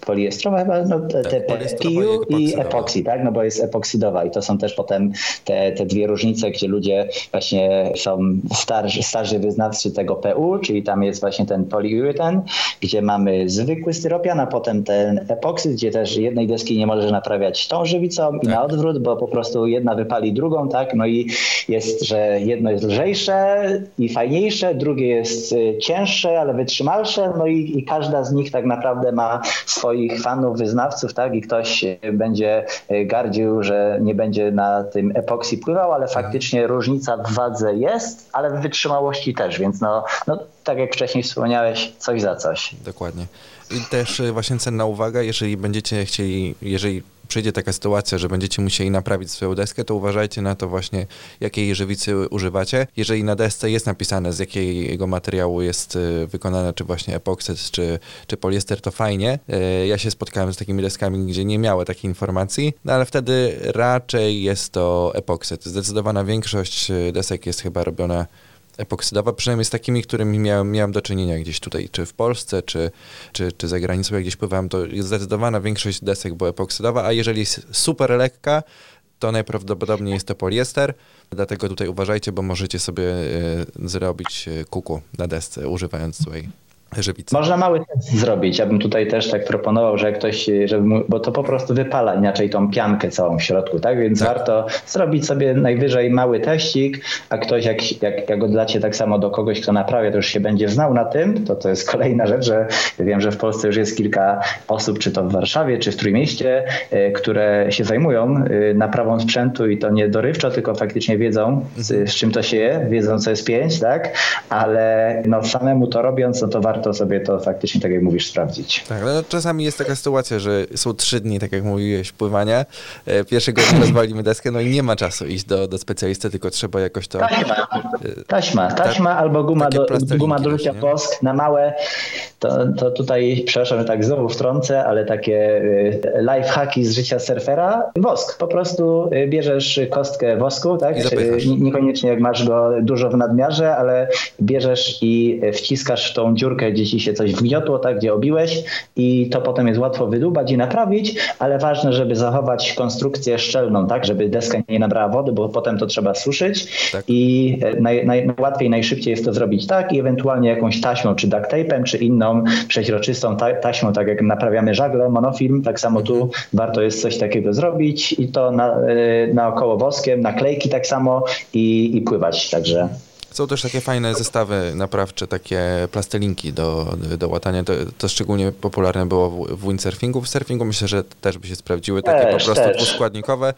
poliestrowa chyba, no, te, te tak, PU i epoksy, tak? No bo jest epoksydowa i to są też potem te, te dwie różnice, gdzie ludzie właśnie są starzy, starzy wyznawcy tego PU, czyli tam jest właśnie ten poliuretan, gdzie mamy zwykły styropian, a potem ten epoksyd, gdzie też jednej deski nie może naprawiać tą żywicą i tak. na odwrót, bo po prostu jedna wypali drugą, tak? No i jest, że jedno jest lżejsze i fajniejsze, drugie jest y, cięższe, ale wytrzymalsze, no i, i każda z nich tak naprawdę ma swoich fanów, wyznawców, tak? I ktoś będzie y, gardził, że nie będzie na tym epoksy pływał, ale mhm. faktycznie różnica w wadze jest, ale w wytrzymałości też, więc no, no tak jak wcześniej wspomniałeś, coś za coś. Dokładnie. I też e, właśnie cenna uwaga, jeżeli będziecie chcieli, jeżeli przyjdzie taka sytuacja, że będziecie musieli naprawić swoją deskę, to uważajcie na to właśnie, jakiej żywicy używacie. Jeżeli na desce jest napisane, z jakiego materiału jest e, wykonane, czy właśnie epoksyd, czy, czy poliester, to fajnie. E, ja się spotkałem z takimi deskami, gdzie nie miały takiej informacji, no ale wtedy raczej jest to epoksyd. Zdecydowana większość desek jest chyba robiona epoksydowa, przynajmniej z takimi, którymi miałem, miałem do czynienia gdzieś tutaj, czy w Polsce, czy, czy, czy za granicą, jak gdzieś pływałem, to zdecydowana większość desek była epoksydowa, a jeżeli jest super lekka, to najprawdopodobniej jest to poliester, dlatego tutaj uważajcie, bo możecie sobie e, zrobić e, kuku na desce, używając swojej żywicy. Można mały test zrobić. Ja bym tutaj też tak proponował, że jak ktoś, żeby mu, bo to po prostu wypala inaczej tą piankę całą w środku, tak? Więc tak. warto zrobić sobie najwyżej mały teścik, a ktoś jak, jak, jak oddacie tak samo do kogoś, kto naprawia, to już się będzie znał na tym, to to jest kolejna rzecz, że wiem, że w Polsce już jest kilka osób, czy to w Warszawie, czy w Trójmieście, e, które się zajmują e, naprawą sprzętu i to nie dorywczo, tylko faktycznie wiedzą, z, z czym to się je, wiedzą, co jest pięć, tak? Ale no samemu to robiąc, no to warto warto sobie to faktycznie, tak jak mówisz, sprawdzić. Tak, ale czasami jest taka sytuacja, że są trzy dni, tak jak mówiłeś, pływania. E, pierwszego dnia rozwalimy deskę, no i nie ma czasu iść do, do specjalisty, tylko trzeba jakoś to... Taśma, e, taśma, taśma albo guma do, guma do rzucia wosk na małe. To, to tutaj, przepraszam, że tak znowu wtrącę, ale takie e, life hacki z życia surfera. Wosk, po prostu bierzesz kostkę wosku, tak? Niekoniecznie jak masz go dużo w nadmiarze, ale bierzesz i wciskasz tą dziurkę gdzieś ci się coś wgniotło, tak, gdzie obiłeś i to potem jest łatwo wydubać i naprawić, ale ważne, żeby zachować konstrukcję szczelną, tak, żeby deska nie nabrała wody, bo potem to trzeba suszyć tak. i e, naj, naj, najłatwiej, najszybciej jest to zrobić tak i ewentualnie jakąś taśmą, czy duct tape'em, czy inną przeźroczystą ta, taśmą, tak jak naprawiamy żagle, monofilm, tak samo tu warto jest coś takiego zrobić i to na, e, naokoło woskiem, naklejki tak samo i, i pływać, także są też takie fajne zestawy naprawcze, takie plastelinki do, do łatania. To, to szczególnie popularne było w, w windsurfingu. W surfingu myślę, że też by się sprawdziły. Takie też, po prostu też. dwuskładnikowe.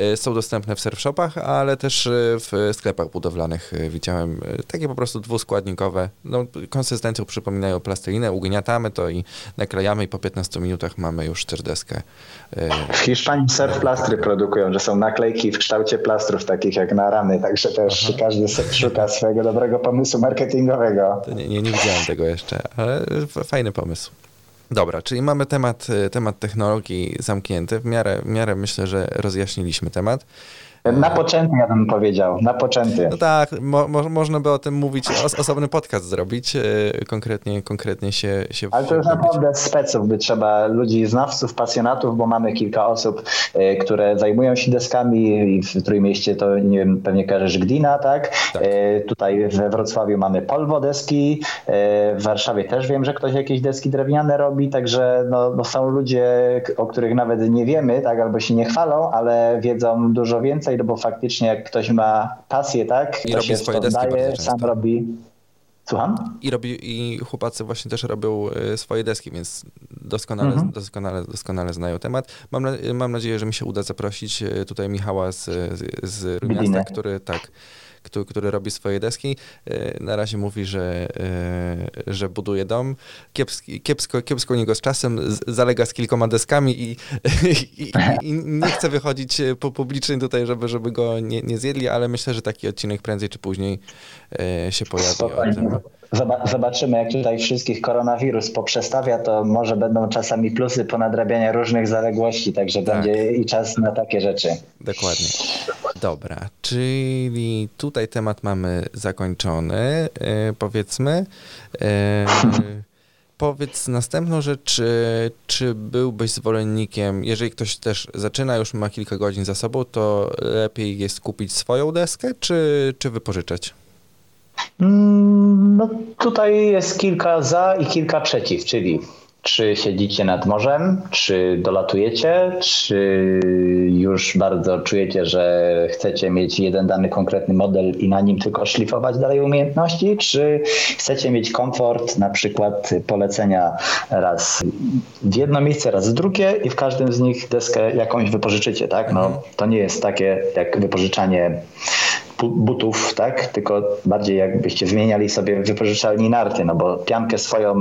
Y, są dostępne w surfshopach, ale też y, w sklepach budowlanych y, widziałem. Takie po prostu dwuskładnikowe. No, konsystencją przypominają plastelinę. Ugniatamy to i naklejamy i po 15 minutach mamy już 40. W Hiszpanii surf plastry produkują, że są naklejki w kształcie plastrów takich jak na ramy, także też Aha. każdy szuka swojego dobrego pomysłu marketingowego. Nie, nie, nie widziałem tego jeszcze, ale fajny pomysł. Dobra, czyli mamy temat, temat technologii zamknięty. W miarę, w miarę myślę, że rozjaśniliśmy temat. Na poczęty, ja bym powiedział, na poczęty. No tak, mo, mo, można by o tym mówić, os, osobny podcast zrobić, yy, konkretnie, konkretnie się, się... Ale to już naprawdę speców by trzeba, ludzi, znawców, pasjonatów, bo mamy kilka osób, yy, które zajmują się deskami i w Trójmieście to, nie wiem, pewnie każesz Gdina, tak? tak. Yy, tutaj we Wrocławiu mamy Polwo deski, w Warszawie też wiem, że ktoś jakieś deski drewniane robi, także no, no są ludzie, o których nawet nie wiemy, tak, albo się nie chwalą, ale wiedzą dużo więcej, no bo faktycznie jak ktoś ma pasję, tak, I robi się swoje deski daje, sam robi. Słucham? I, robi, I chłopacy właśnie też robią y, swoje deski, więc doskonale, mhm. doskonale, doskonale znają temat. Mam, mam nadzieję, że mi się uda zaprosić y, tutaj Michała z, z, z Rumiasta, który tak który, który robi swoje deski. E, na razie mówi, że, e, że buduje dom. Kiepski, kiepsko, kiepsko u niego z czasem, zalega z kilkoma deskami i, i, i, nie chce wychodzić po publicznie tutaj, żeby, żeby go nie, nie zjedli, ale myślę, że taki odcinek prędzej czy później e, się pojawi. Zobaczymy, jak tutaj wszystkich koronawirus poprzestawia, to może będą czasami plusy ponadrabiania różnych zaległości, także tak. będzie i czas na takie rzeczy. Dokładnie. Dobra, czyli tutaj temat mamy zakończony, yy, powiedzmy. Yy, powiedz następną rzecz, czy, czy byłbyś zwolennikiem, jeżeli ktoś też zaczyna, już ma kilka godzin za sobą, to lepiej jest kupić swoją deskę, czy, czy wypożyczać? Mm, no tutaj jest kilka za i kilka przeciw, czyli czy siedzicie nad morzem, czy dolatujecie, czy już bardzo czujecie, że chcecie mieć jeden dany konkretny model i na nim tylko szlifować dalej umiejętności, czy chcecie mieć komfort, na przykład polecenia raz w jedno miejsce, raz w drugie i w każdym z nich deskę jakąś wypożyczycie, tak? No, to nie jest takie jak wypożyczanie butów, tak? Tylko bardziej jakbyście zmieniali sobie wypożyczalni narty, no bo piankę swoją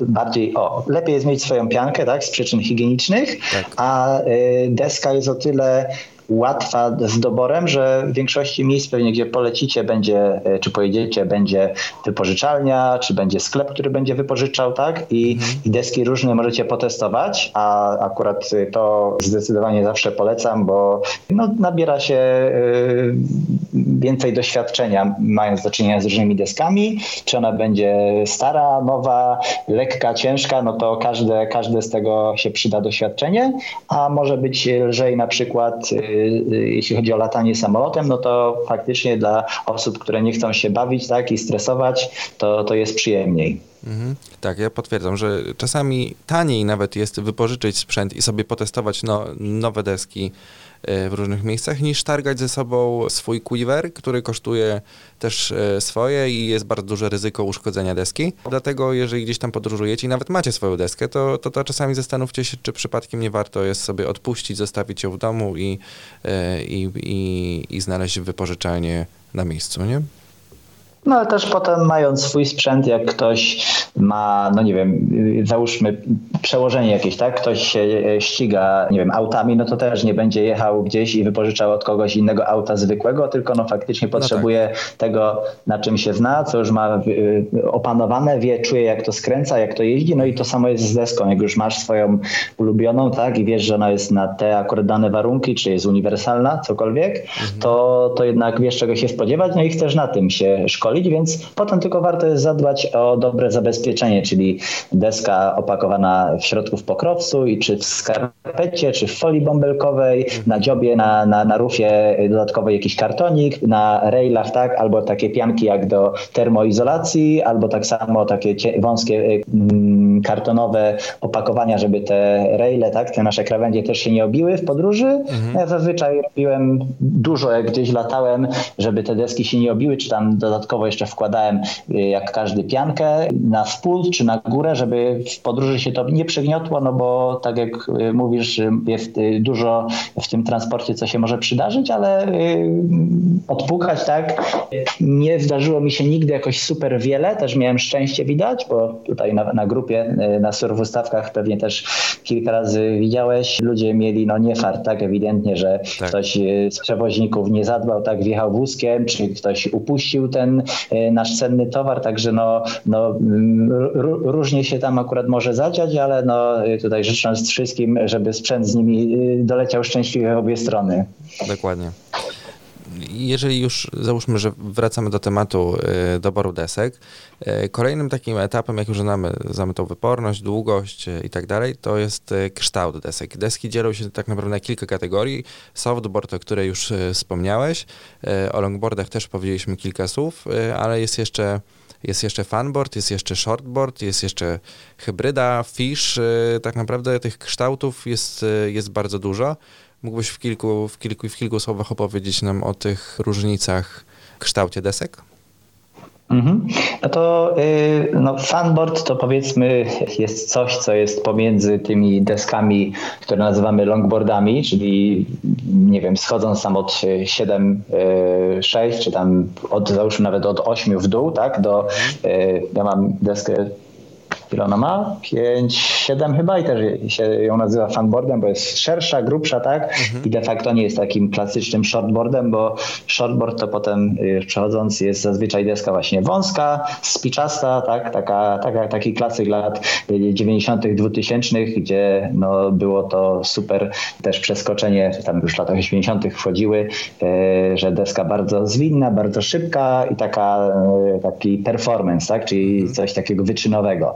bardziej, o, lepiej jest mieć swoją piankę, tak? Z przyczyn higienicznych, tak. a y, deska jest o tyle łatwa z doborem, że w większości miejsc pewnie, gdzie polecicie, będzie, e, czy pojedziecie, będzie wypożyczalnia, czy będzie sklep, który będzie wypożyczał, tak? I, mhm. i deski różne możecie potestować, a akurat to zdecydowanie zawsze polecam, bo no, nabiera się y, więcej doświadczenia, mając do czynienia z różnymi deskami. Czy ona będzie stara, nowa, lekka, ciężka, no to każde, każde z tego się przyda doświadczenie, a może być lżej na przykład y, Y, jeśli chodzi o latanie samolotem, no to faktycznie dla osób, które nie chcą się bawić tak, i stresować, to, to jest przyjemniej. Mhm. Tak, ja potwierdzam, że czasami taniej nawet jest wypożyczyć sprzęt i sobie potestować no, nowe deski w różnych miejscach, niż targać ze sobą swój quiver, który kosztuje też e, swoje i jest bardzo duże ryzyko uszkodzenia deski. Dlatego jeżeli gdzieś tam podróżujecie i nawet macie swoją deskę, to, to, to czasami zastanówcie się, czy przypadkiem nie warto jest sobie odpuścić, zostawić ją w domu i, e, i, i, i znaleźć wypożyczalnię na miejscu, nie? No ale też potem mając swój sprzęt, jak ktoś ma, no nie wiem, załóżmy przełożenie jakieś, tak? Ktoś się e, ściga, nie wiem, autami, no to też nie będzie jechał gdzieś i wypożyczał od kogoś innego auta zwykłego, tylko no faktycznie potrzebuje no tak. tego, na czym się zna, co już ma e, opanowane, wie, czuje jak to skręca, jak to jeździ, no i to samo jest z deską. Jak już masz swoją ulubioną, tak? I wiesz, że ona jest na te akurat dane warunki, czy jest uniwersalna, cokolwiek, mhm. to, to jednak wiesz czego się spodziewać, no i chcesz na tym się szkolić pozwolić, więc potem tylko warto jest zadbać o dobre zabezpieczenie, czyli deska opakowana w środku w pokrowcu i czy w skarpecie, czy w folii bąbelkowej, na dziobie, na, na, na rufie dodatkowo jakiś kartonik, na railach, tak, albo takie pianki jak do termoizolacji, albo tak samo takie wąskie mm, kartonowe opakowania, żeby te raile, tak, te nasze krawędzie też się nie obiły w podróży. Mhm. Ja zazwyczaj robiłem dużo, jak gdzieś latałem, żeby te deski się nie obiły, czy tam dodatkowo jeszcze wkładałem, y, jak każdy, piankę na spód czy na górę, żeby w podróży się to nie przygniotło, no bo tak jak y, mówisz, jest y, dużo w tym transporcie, co się może przydarzyć, ale odpukać, tak, nie zdarzyło mi się nigdy jakoś super wiele, też miałem szczęście widać, bo tutaj na, na grupie, na surfustawkach pewnie też kilka razy widziałeś, ludzie mieli no nie fart, tak, ewidentnie, że tak. ktoś z przewoźników nie zadbał, tak, wjechał wózkiem, czy ktoś upuścił ten nasz cenny towar, także no, no mm, różnie się tam akurat może zadziać, ale no tutaj życząc wszystkim, żeby sprzęt z nimi e, doleciał szczęśliwie w obie strony. Dokładnie jeżeli już załóżmy, że wracamy do tematu e, doboru desek, kolejnym takim etapem, jak już znamy, znamy tą wyporność, długość i tak dalej, to jest kształt desek. Deski dzielą się tak naprawdę na kilka kategorii. Softboard, o której już wspomniałeś, o longboardach też powiedzieliśmy kilka słów, ale jest jeszcze jest jeszcze funboard, jest jeszcze shortboard, jest jeszcze hybryda, fish. Tak naprawdę tych kształtów jest, jest bardzo dużo. Mógłbyś w kilku, w, kilku, w kilku słowach opowiedzieć nam o tych różnicach w kształcie desek? Mhm. No to y, no, funboard to powiedzmy jest coś, co jest pomiędzy tymi deskami, które nazywamy longboardami, czyli nie wiem, schodząc tam od 7, 6, y, czy tam od załóżmy nawet od 8 w dół, tak, do y, ja mam deskę ile ona ma? 5, 7 chyba i też się ją nazywa fanboardem, bo jest szersza, grubsza, tak? Mhm. I de facto nie jest takim klasycznym shortboardem, bo shortboard to potem y, przechodząc jest zazwyczaj deska właśnie wąska, spiczasta, tak? Taka, taka, taki klasyk lat 90., 2000, gdzie no, było to super też przeskoczenie, tam już w latach 80. wchodziły, y, że deska bardzo zwinna, bardzo szybka i taka, y, taki performance, tak? Czyli mhm. coś takiego wyczynowego.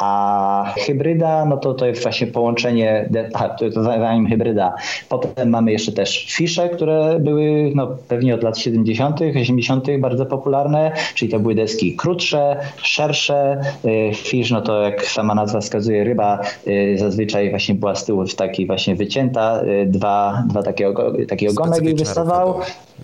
A hybryda, no to to jest właśnie połączenie, a, to, zanim hybryda. Potem mamy jeszcze też fisze, które były no, pewnie od lat 70., 80. bardzo popularne, czyli to były deski krótsze, szersze. Y, fisz, no to jak sama nazwa wskazuje, ryba y, zazwyczaj właśnie była z tyłu w taki właśnie wycięta, y, dwa, dwa takie, taki ogonek jej wystawał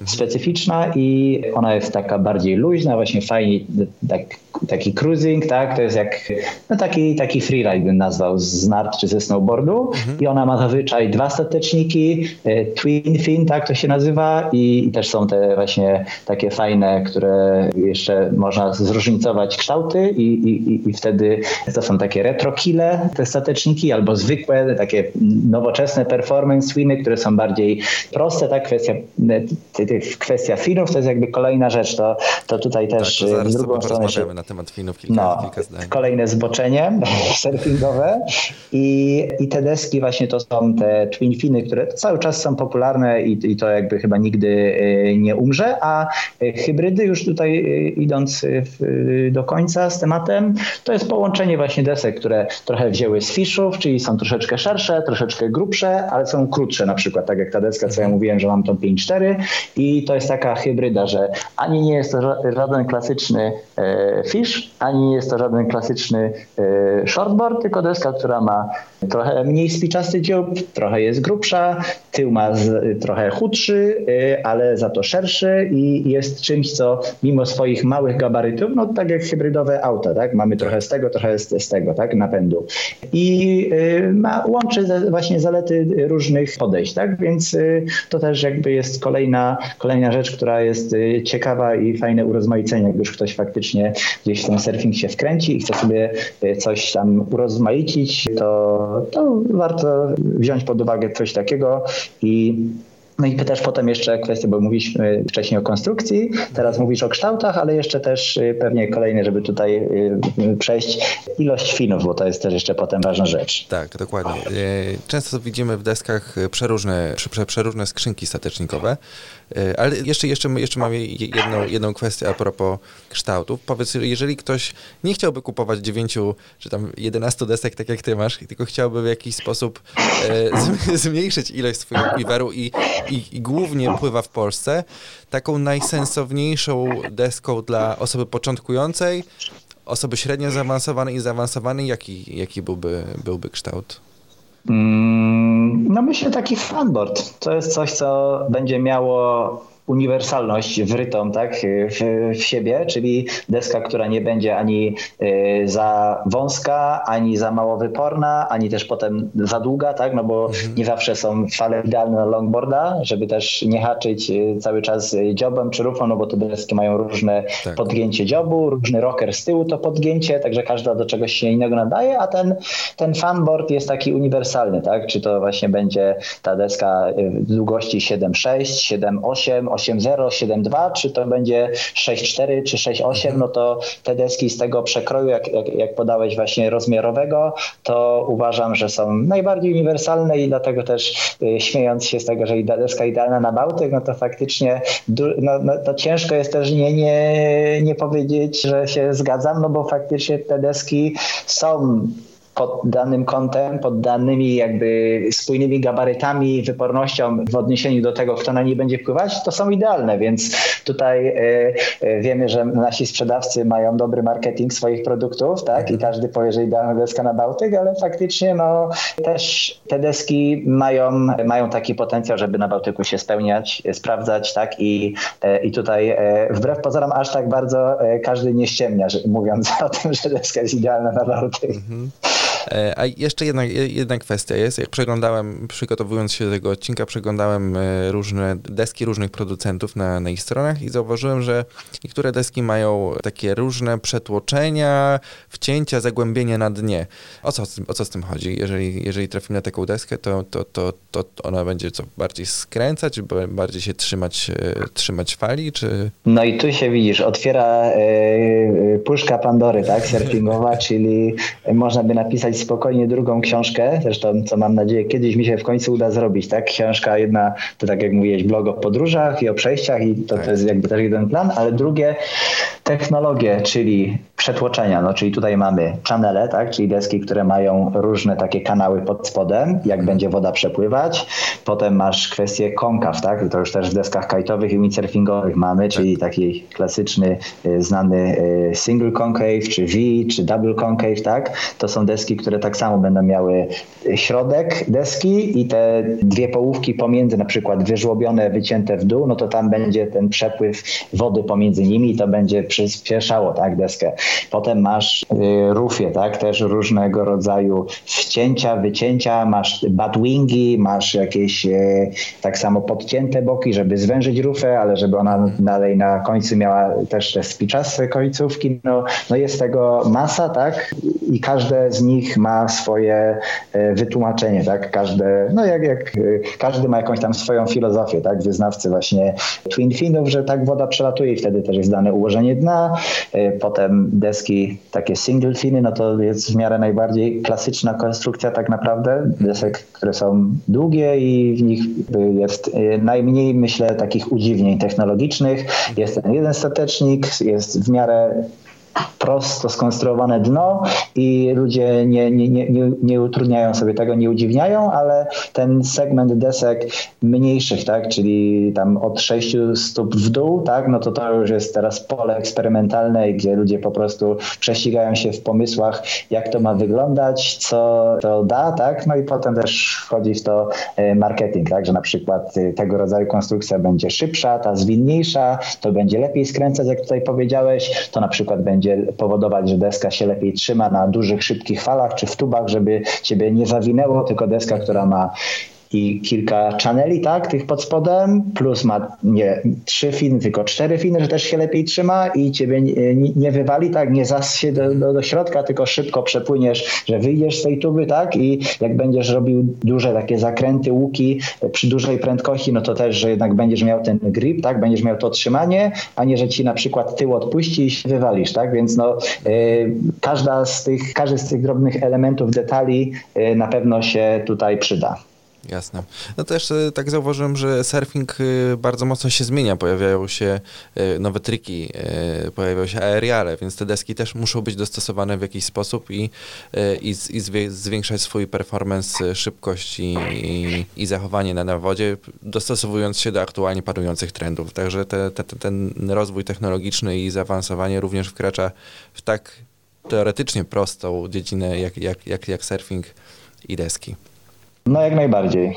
specyficzna i ona jest taka bardziej luźna, właśnie fajnie, tak, taki cruising, tak, to jest jak no taki, taki freeride bym nazwał z nart czy ze snowboardu. Mhm. i ona ma zazwyczaj dwa stateczniki, e, twin fin, tak to się nazywa i, i, też są te właśnie takie fajne, które jeszcze można zróżnicować kształty i, i, i wtedy to są takie retro kile te stateczniki albo zwykłe, takie nowoczesne performance twiny, które są bardziej proste, tak, kwestia kwestia finów to jest jakby kolejna rzecz, to, to tutaj też tak, to w drugą stronę się... na temat finów kilka, no, kilka zdań. Kolejne zboczenie surfingowe. I, i te deski właśnie to są te twin finy, które cały czas są popularne i, i to jakby chyba nigdy y, nie umrze, a y, hybrydy już tutaj y, idąc w, do końca z tematem, to jest połączenie właśnie desek, które trochę wzięły z fiszów, czyli są troszeczkę szersze, troszeczkę grubsze, ale są krótsze na przykład, tak jak ta deska, co ja mówiłem, że mam tą 5.4 i to jest taka hybryda, że ani nie jest to żaden klasyczny e, fish, ani nie jest to żaden klasyczny e, shortboard, tylko deska, która ma trochę mniej spiczasty dziób, trochę jest grubsza, tył ma z, trochę chudszy, e, ale za to szerszy i jest czymś, co mimo swoich małych gabarytów, no tak jak hybrydowe auta, tak? Mamy trochę z tego, trochę z, z tego, tak? Napędu. I ma, łączy właśnie zalety różnych podejść, tak? Więc to też jakby jest kolejna kolejna rzecz, która jest y, ciekawa i fajne urozmaicenie, jak już ktoś faktycznie gdzieś w ten surfing się wkręci i chce sobie y, coś tam urozmaicić, to, to warto wziąć pod uwagę coś takiego i No i też potem jeszcze kwestia, bo mówiliśmy wcześniej o konstrukcji, teraz mówisz o kształtach, ale jeszcze też y, pewnie kolejne, żeby tutaj y, przejść, ilość finów, bo to jest też jeszcze potem ważna rzecz. Tak, dokładnie. Często widzimy w deskach przeróżne, przeróżne skrzynki statecznikowe, ale jeszcze, jeszcze, jeszcze mam jedną, jedną kwestię a propos kształtów. Powiedz, jeżeli ktoś nie chciałby kupować 9 czy tam 11 desek, tak jak ty masz, tylko chciałby w jakiś sposób e, zmniejszyć ilość swojego piweru i, i, i głównie pływa w Polsce, taką najsensowniejszą deską dla osoby początkującej, osoby średnio zaawansowanej i zaawansowanej, jaki, jaki byłby, byłby kształt? Mm, no myślę taki fanboard. To jest coś, co będzie miało uniwersalność wrytą tak, w, w, siebie, czyli deska, która nie będzie ani y, za wąska, ani za mało wyporna, ani też potem za długa, tak, no bo mhm. nie zawsze są fale idealne na longboarda, żeby też nie haczyć y, cały czas dziobem czy rufą, no bo te deski mają różne tak. podgięcie dziobu, różny rocker z tyłu to podgięcie, także każda do czegoś się innego nadaje, a ten, ten fanboard jest taki uniwersalny, tak, czy to właśnie będzie ta deska długości 7,6, 7,8, 8.0, 7.2, czy to będzie 6.4 czy 6.8, no to te deski z tego przekroju, jak, jak, jak podałeś właśnie rozmiarowego, to uważam, że są najbardziej uniwersalne i dlatego też y, śmiejąc się z tego, że deska idealna na Bałtyk, no to faktycznie no, no, to ciężko jest też nie, nie, nie powiedzieć, że się zgadzam, no bo faktycznie te deski są pod danym kątem, pod danymi jakby spójnymi gabarytami, wypornością w odniesieniu do tego, kto na nie będzie wpływać, to są idealne, więc tutaj e, e, wiemy, że nasi sprzedawcy mają dobry marketing swoich produktów, tak, i każdy powie, że idealna deska na Bałtyk, ale faktycznie no też te deski mają, mają taki potencjał, żeby na Bałtyku się spełniać, sprawdzać, tak, i, e, i tutaj wbrew pozorom aż tak bardzo każdy nie ściemnia, że, mówiąc o tym, że deska jest idealna na Bałtyk. Mhm. E, a jeszcze jedna, jedna kwestia jest, jak przeglądałem, przygotowując się do tego odcinka, przeglądałem e, różne deski różnych producentów na, na ich stronach i zauważyłem, że niektóre deski mają takie różne przetłoczenia, wcięcia, zagłębienia na dnie. O co, o co z tym chodzi? Jeżeli, jeżeli trafimy na taką deskę, to, to, to, to ona będzie co, bardziej skręcać, bardziej się trzymać, e, trzymać fali, czy... No i tu się widzisz, otwiera puszka Pandory, tak, surfingowa, czyli można by napisać spokojnie drugą książkę, zresztą co mam nadzieję kiedyś mi się w końcu uda zrobić, tak? Książka jedna to tak jak mówiłeś, blog o podróżach i o przejściach i to, to jest jakby też jeden plan, ale drugie technologie, czyli przetłoczenia, no czyli tutaj mamy channele, tak? Czyli deski, które mają różne takie kanały pod spodem, jak mhm. będzie woda przepływać. Potem masz kwestię konkaw, tak? To już też w deskach kajtowych i windsurfingowych mamy, czyli tak. taki klasyczny, y, znany y, single concave, czy V, czy double concave, tak? To są deski, które tak samo będą miały środek deski i te dwie połówki pomiędzy, na przykład wyżłobione, wycięte w dół, no to tam będzie ten przepływ wody pomiędzy nimi i to będzie przyspieszało tak, deskę. Potem masz y, rufie, tak, też różnego rodzaju wcięcia, wycięcia, masz batwingi, masz jakieś y, tak samo podcięte boki, żeby zwężyć rufę, ale żeby ona dalej na końcu miała też te spiczaste końcówki. No, no jest tego masa, tak, i każde z nich ma swoje e, wytłumaczenie, tak? Każde, no jak, jak e, każdy ma jakąś tam swoją filozofię, tak? Wyznawcy właśnie twin finów, że tak woda przelatuje i wtedy też jest dane ułożenie dna, e, potem deski takie single finy, no to jest w miarę najbardziej klasyczna konstrukcja tak naprawdę desek, które są długie i w nich jest najmniej, myślę, takich udziwnień technologicznych. Jest ten jeden statecznik, jest w miarę prosto skonstruowane dno i ludzie nie, nie, nie, nie utrudniają sobie tego, nie udziwniają, ale ten segment desek mniejszych, tak, czyli tam od 6 stóp w dół, tak, no to to już jest teraz pole eksperymentalne, gdzie ludzie po prostu prześcigają się w pomysłach, jak to ma wyglądać, co to da, tak, no i potem też wchodzi w to e, marketing, tak, że na przykład e, tego rodzaju konstrukcja będzie szybsza, ta zwinniejsza, to będzie lepiej skręcać, jak tutaj powiedziałeś, to na przykład będzie powodować, że deska się lepiej trzyma na dużych, szybkich falach czy w tubach, żeby ciebie nie zawinęło, tylko deska, która ma i kilka channeli, tak, tych pod spodem, plus ma nie trzy finy, tylko cztery finy, że też się lepiej trzyma i ciebie nie, nie wywali, tak, nie zas się do, do, do, środka, tylko szybko przepłyniesz, że wyjdziesz z tej tuby, tak, i jak będziesz robił duże takie zakręty, łuki przy dużej prędkości, no to też, że jednak będziesz miał ten grip, tak, będziesz miał to trzymanie, a nie, że ci na przykład tył odpuści i się wywalisz, tak, więc no yy, każda z tych, każdy z tych drobnych elementów, detali yy, na pewno się tutaj przyda. Jasne. No też tak zauważyłem, że surfing e, bardzo mocno się zmienia. Pojawiają się e, nowe triki, pojawiają się aeriale, więc te deski też muszą być dostosowane w jakiś sposób i, i, i zwiększać swój performance, szybkość i, i, i zachowanie na wodzie, dostosowując się do aktualnie panujących trendów. Także te, te, ten rozwój technologiczny i zaawansowanie również wkracza w tak teoretycznie prostą dziedzinę jak, jak, jak, jak surfing i deski. No jak najbardziej.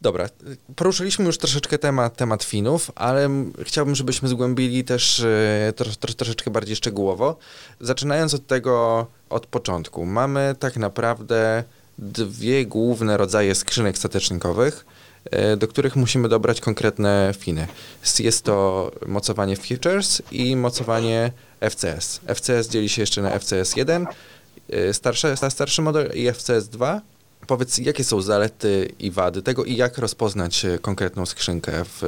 Dobra, poruszyliśmy już troszeczkę temat, temat Finów, ale chciałbym, żebyśmy zgłębili też e, tro, tro, troszeczkę bardziej szczegółowo. Zaczynając od tego od początku. Mamy tak naprawdę dwie główne rodzaje skrzynek statecznikowych, e, do których musimy dobrać konkretne Finy. Jest to mocowanie Futures i mocowanie FCS. FCS dzieli się jeszcze na FCS 1, e, starszy, starszy model i FCS 2 Powiedz, jakie są zalety i wady tego i jak rozpoznać e, konkretną skrzynkę w,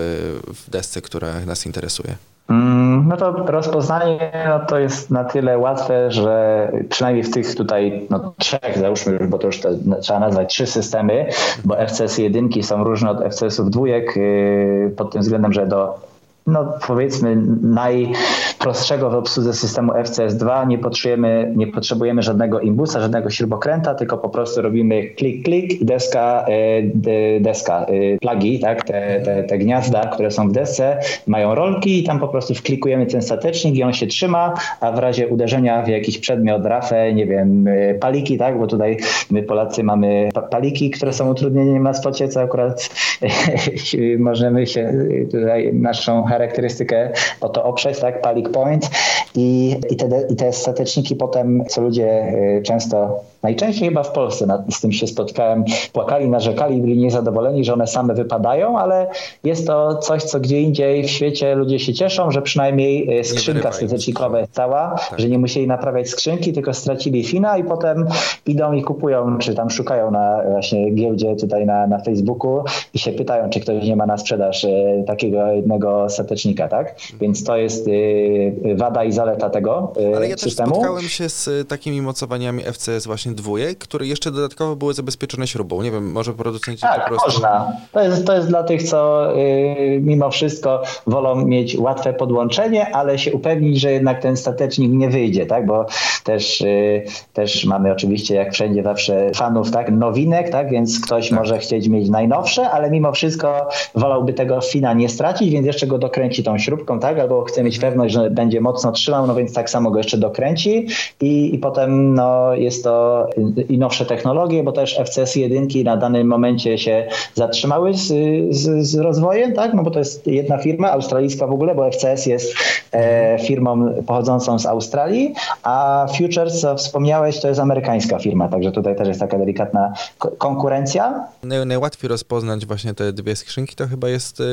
w desce, która nas interesuje? Mm, no to rozpoznanie no to jest na tyle łatwe, że przynajmniej w tych tutaj no, trzech, załóżmy już, bo to już trzeba nazwać trzy systemy, bo FCS jedynki są różne od FCS-ów dwójek yy, pod tym względem, że do no powiedzmy najprostszego w obsłudze systemu FCS2 nie potrzebujemy, nie potrzebujemy żadnego imbusa, żadnego śrubokręta, tylko po prostu robimy klik, klik i deska, e, deska, e, plagi, tak, te, te, te gniazda, które są w desce mają rolki i tam po prostu wklikujemy ten statecznik i on się trzyma, a w razie uderzenia w jakiś przedmiot, rafę, nie wiem, e, paliki, tak, bo tutaj my Polacy mamy paliki, które są utrudnieniem na spocie, co akurat możemy się tutaj naszą charakterystykę o to oprzeć, tak, Palik Point i, i, te, i te stateczniki potem, co ludzie y, często Najczęściej chyba w Polsce nad, z tym się spotkałem. Płakali, narzekali, byli niezadowoleni, że one same wypadają, ale jest to coś, co gdzie indziej w świecie ludzie się cieszą, że przynajmniej e, skrzynka statecznikowa jest cała, tak. że nie musieli naprawiać skrzynki, tylko stracili fina i potem idą i kupują, czy tam szukają na właśnie giełdzie tutaj na, na Facebooku i się pytają, czy ktoś nie ma na sprzedaż e, takiego jednego statecznika, tak? Więc to jest e, wada i zaleta tego Ale ja systemu. też spotkałem się z takimi mocowaniami FCS właśnie właśnie dwójek, które jeszcze dodatkowo były zabezpieczone śrubą. Nie wiem, może producenci tak, po prostu... można. To jest, to jest dla tych, co yy, mimo wszystko wolą mieć łatwe podłączenie, ale się upewnić, że jednak ten statecznik nie wyjdzie, tak? Bo też, yy, też mamy oczywiście, jak wszędzie zawsze fanów, tak? Nowinek, tak? Więc ktoś tak. może chcieć mieć najnowsze, ale mimo wszystko wolałby tego fina nie stracić, więc jeszcze go dokręci tą śrubką, tak? Albo chce mieć pewność, że będzie mocno trzymał, no więc tak samo go jeszcze dokręci i, i potem no, jest to i nowsze technologie, bo też FCS jedynki na danym momencie się zatrzymały z, z, z, rozwojem, tak? No bo to jest jedna firma, australijska w ogóle, bo FCS jest e, firmą pochodzącą z Australii, a Futures, co wspomniałeś, to jest amerykańska firma, także tutaj też jest taka delikatna konkurencja. Najłatwiej rozpoznać właśnie te dwie skrzynki to chyba jest y,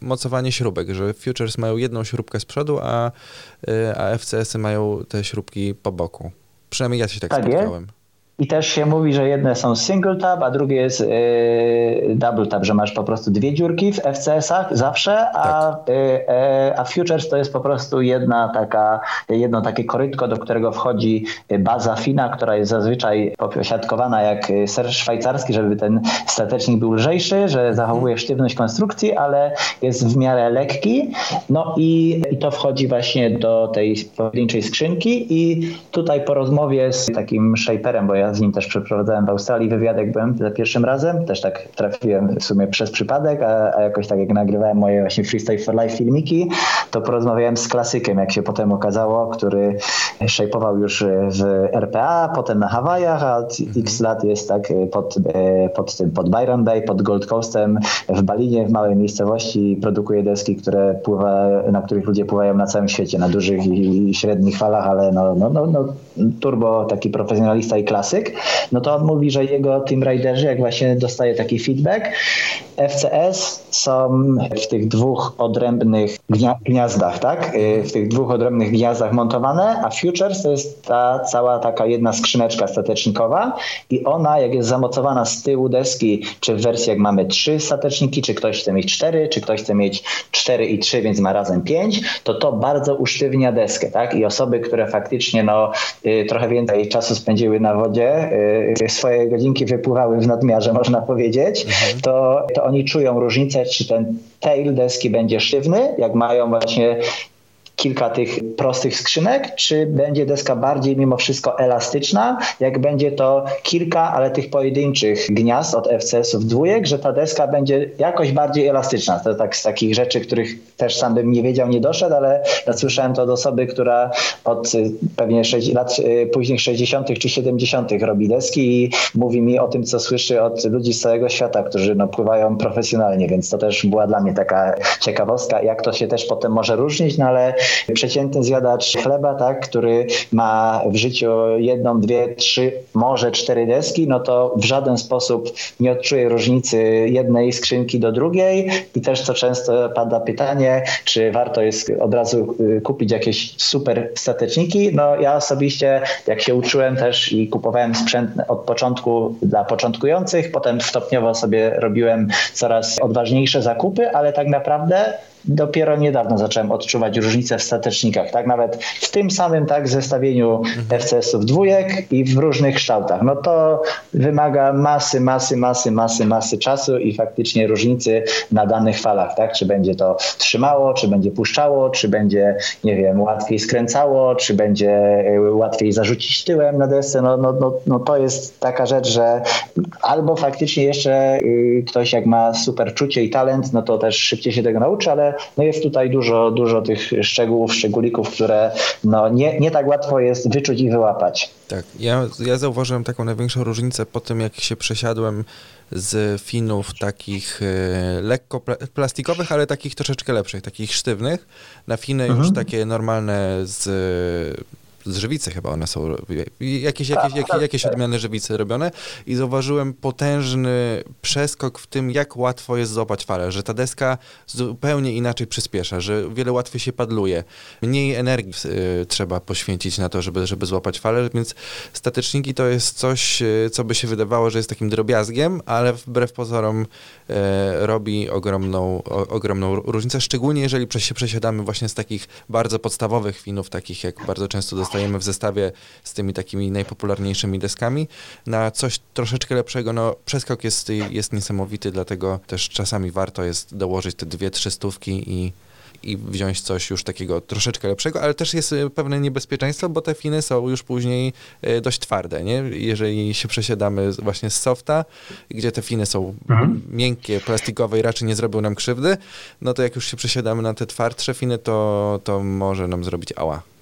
mocowanie śrubek, że Futures mają jedną śrubkę z przodu, a, y, a FCS-y mają te śrubki po boku. Przynajmniej ja się tak, tak spotkałem. I też się mówi, że jedne są single tab, a drugie jest yy, double tab, że masz po prostu dwie dziurki w FCS-ach zawsze, a, tak. yy, a Futures to jest po prostu jedna taka, jedno takie korytko, do którego wchodzi baza fina, która jest zazwyczaj posiadkowana jak ser szwajcarski, żeby ten statecznik był lżejszy, że zachowuje mhm. sztywność konstrukcji, ale jest w miarę lekki. No i, to wchodzi właśnie do tej pojedynczej skrzynki i tutaj po rozmowie z takim shaperem, bo ja z nim też przeprowadzałem w Australii wywiad, jak byłem za pierwszym razem. Też tak trafiłem w sumie przez przypadek, a, a jakoś tak jak nagrywałem moje właśnie Freestyle for Life filmiki, to porozmawiałem z klasykiem, jak się potem okazało, który szejpował już w RPA, potem na Hawajach, a od mhm. x lat jest tak pod, pod tym, pod Byron Bay, pod Gold Coastem w Balinie, w małej miejscowości produkuje deski, które pływa, na których ludzie pływają na całym świecie, na dużych i średnich falach, ale no, no, no, no turbo taki profesjonalista i klasyk, no to on mówi, że jego team riderzy, jak właśnie dostaje taki feedback, FCS są w tych dwóch odrębnych gniazdach, tak? Y, w tych dwóch odrębnych gniazdach montowane, a Futures to jest ta cała taka jedna skrzyneczka statecznikowa i ona, jak jest zamocowana z tyłu deski, czy w wersji jak mamy trzy stateczniki, czy ktoś chce mieć cztery, czy ktoś chce mieć cztery i trzy, więc ma razem pięć, to to bardzo usztywnia deskę, tak? I osoby, które faktycznie no, y, trochę więcej czasu spędziły na wodzie, y, swoje godzinki wypływały w nadmiarze, można powiedzieć, mhm. to, to oni czują różnicę, czy ten tail deski będzie sztywny, jak mają właśnie kilka tych prostych skrzynek, czy będzie deska bardziej mimo wszystko elastyczna, jak będzie to kilka, ale tych pojedynczych gniazd od FCS-ów dwójek, że ta deska będzie jakoś bardziej elastyczna. To tak z takich rzeczy, których też sam bym nie wiedział, nie doszedł, ale słyszałem to od osoby, która od y, pewnie 6 lat y, późnych 60. czy 70. robi deski i mówi mi o tym, co słyszy od ludzi z całego świata, którzy no, pływają profesjonalnie, więc to też była dla mnie taka ciekawostka, jak to się też potem może różnić, no ale przeciętny zjadacz chleba, tak, który ma w życiu jedną, dwie, trzy, może cztery deski, no to w żaden sposób nie odczuje różnicy jednej skrzynki do drugiej i też co często pada pytanie, czy warto jest od razu y, kupić jakieś super stateczniki. No ja osobiście, jak się uczyłem też i kupowałem sprzęt od początku dla początkujących, potem stopniowo sobie robiłem coraz odważniejsze zakupy, ale tak naprawdę dopiero niedawno zacząłem odczuwać różnice w statecznikach, tak? Nawet w tym samym tak zestawieniu mhm. FCS-ów dwójek i w różnych kształtach. No to wymaga masy, masy, masy, masy, masy czasu i faktycznie różnicy na danych falach, tak? Czy będzie to trzymało, czy będzie puszczało, czy będzie, nie wiem, łatwiej skręcało, czy będzie e, łatwiej zarzucić tyłem na desce. No, no, no, no to jest taka rzecz, że albo faktycznie jeszcze y, ktoś jak ma super czucie i talent, no to też szybciej się tego nauczy, ale no jest tutaj dużo, dużo tych szczegółów, szczególików, które no nie, nie tak łatwo jest wyczuć i wyłapać. Tak, ja, ja zauważyłem taką największą różnicę po tym, jak się przesiadłem z finów takich e, lekko plastikowych, ale takich troszeczkę lepszych, takich sztywnych, na finy mhm. już takie normalne z z żywicy chyba one są, jakieś, jakieś, jakieś, tak, jakieś tak. odmiany żywicy robione i zauważyłem potężny przeskok w tym, jak łatwo jest złapać falę, że ta deska zupełnie inaczej przyspiesza, że wiele łatwiej się padluje, mniej energii y, trzeba poświęcić na to, żeby, żeby złapać falę, więc stateczniki to jest coś, y, co by się wydawało, że jest takim drobiazgiem, ale wbrew pozorom y, robi ogromną, ogromną różnicę, szczególnie jeżeli się przesiadamy właśnie z takich bardzo podstawowych finów, takich jak bardzo często dostajemy dostajemy w zestawie z tymi takimi najpopularniejszymi deskami na coś troszeczkę lepszego. No, przeskok jest, jest niesamowity, dlatego też czasami warto jest dołożyć te dwie, trzy stówki i, i wziąć coś już takiego troszeczkę lepszego, ale też jest y, pewne niebezpieczeństwo, bo te finy są już później y, dość twarde, nie? Jeżeli się przesiadamy właśnie z softa, gdzie te finy są mhm. miękkie, plastikowe i raczej nie zrobią nam krzywdy, no to jak już się przesiadamy na te twardsze finy, to, to może nam zrobić ała.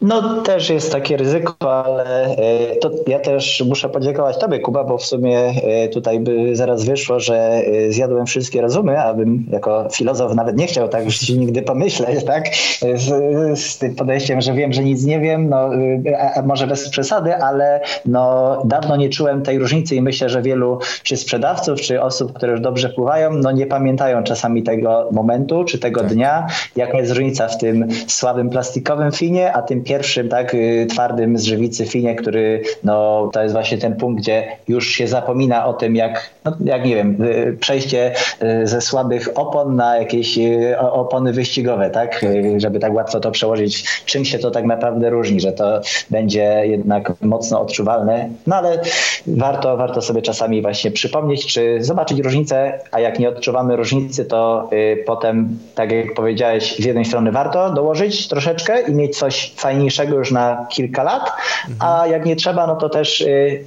No też jest takie ryzyko, ale e, to ja też muszę podziękować Tobie, Kuba, bo w sumie e, tutaj by zaraz wyszło, że e, zjadłem wszystkie rozumy, abym jako filozof nawet nie chciał tak już nigdy pomyśleć, tak? Z, z, tym podejściem, że wiem, że nic nie wiem, no a może bez przesady, ale no dawno nie czułem tej różnicy i myślę, że wielu czy sprzedawców, czy osób, które już dobrze pływają, no nie pamiętają czasami tego momentu, czy tego tak. dnia, jaka jest różnica w tym słabym plastikowym finie, a tym pierwszym tak y, twardym z żywicy finie, który no, to jest właśnie ten punkt, gdzie już się zapomina o tym, jak, no, jak nie wiem, y, przejście y, ze słabych opon na jakieś opony wyścigowe, tak? Żeby tak łatwo to przełożyć, czym się to tak naprawdę różni, że to będzie jednak mocno odczuwalne, no ale warto, warto sobie czasami właśnie przypomnieć, czy zobaczyć różnicę, a jak nie odczuwamy różnicy, to potem, tak jak powiedziałeś, z jednej strony warto dołożyć troszeczkę i mieć coś fajnego, najniższego już na kilka lat, a jak nie trzeba, no to też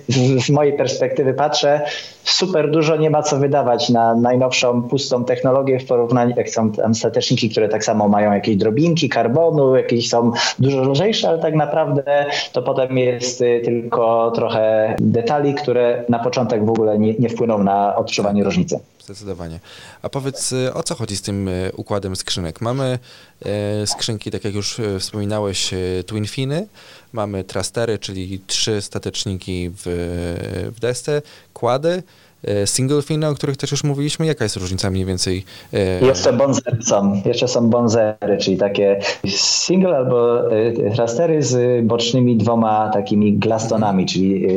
z, z mojej perspektywy patrzę, super dużo nie ma co wydawać na najnowszą pustą technologię w porównaniu, jak są tam stateczniki, które tak samo mają jakieś drobinki karbonu, jakieś są dużo lżejsze, ale tak naprawdę to potem jest y, tylko trochę detali, które na początek w ogóle nie, nie wpłyną na odczuwanie różnicy. Zdecydowanie. A powiedz, y, o co chodzi z tym y, układem skrzynek? Mamy skrzynki, tak jak już wspominałeś, twin finy, mamy trastery, czyli trzy stateczniki w, w desce, kłady, single finy, o których też już mówiliśmy. Jaka jest różnica mniej więcej? Jeszcze bonzery są. Jeszcze są bonzery, czyli takie single albo e, rastery z bocznymi dwoma takimi glastonami, czyli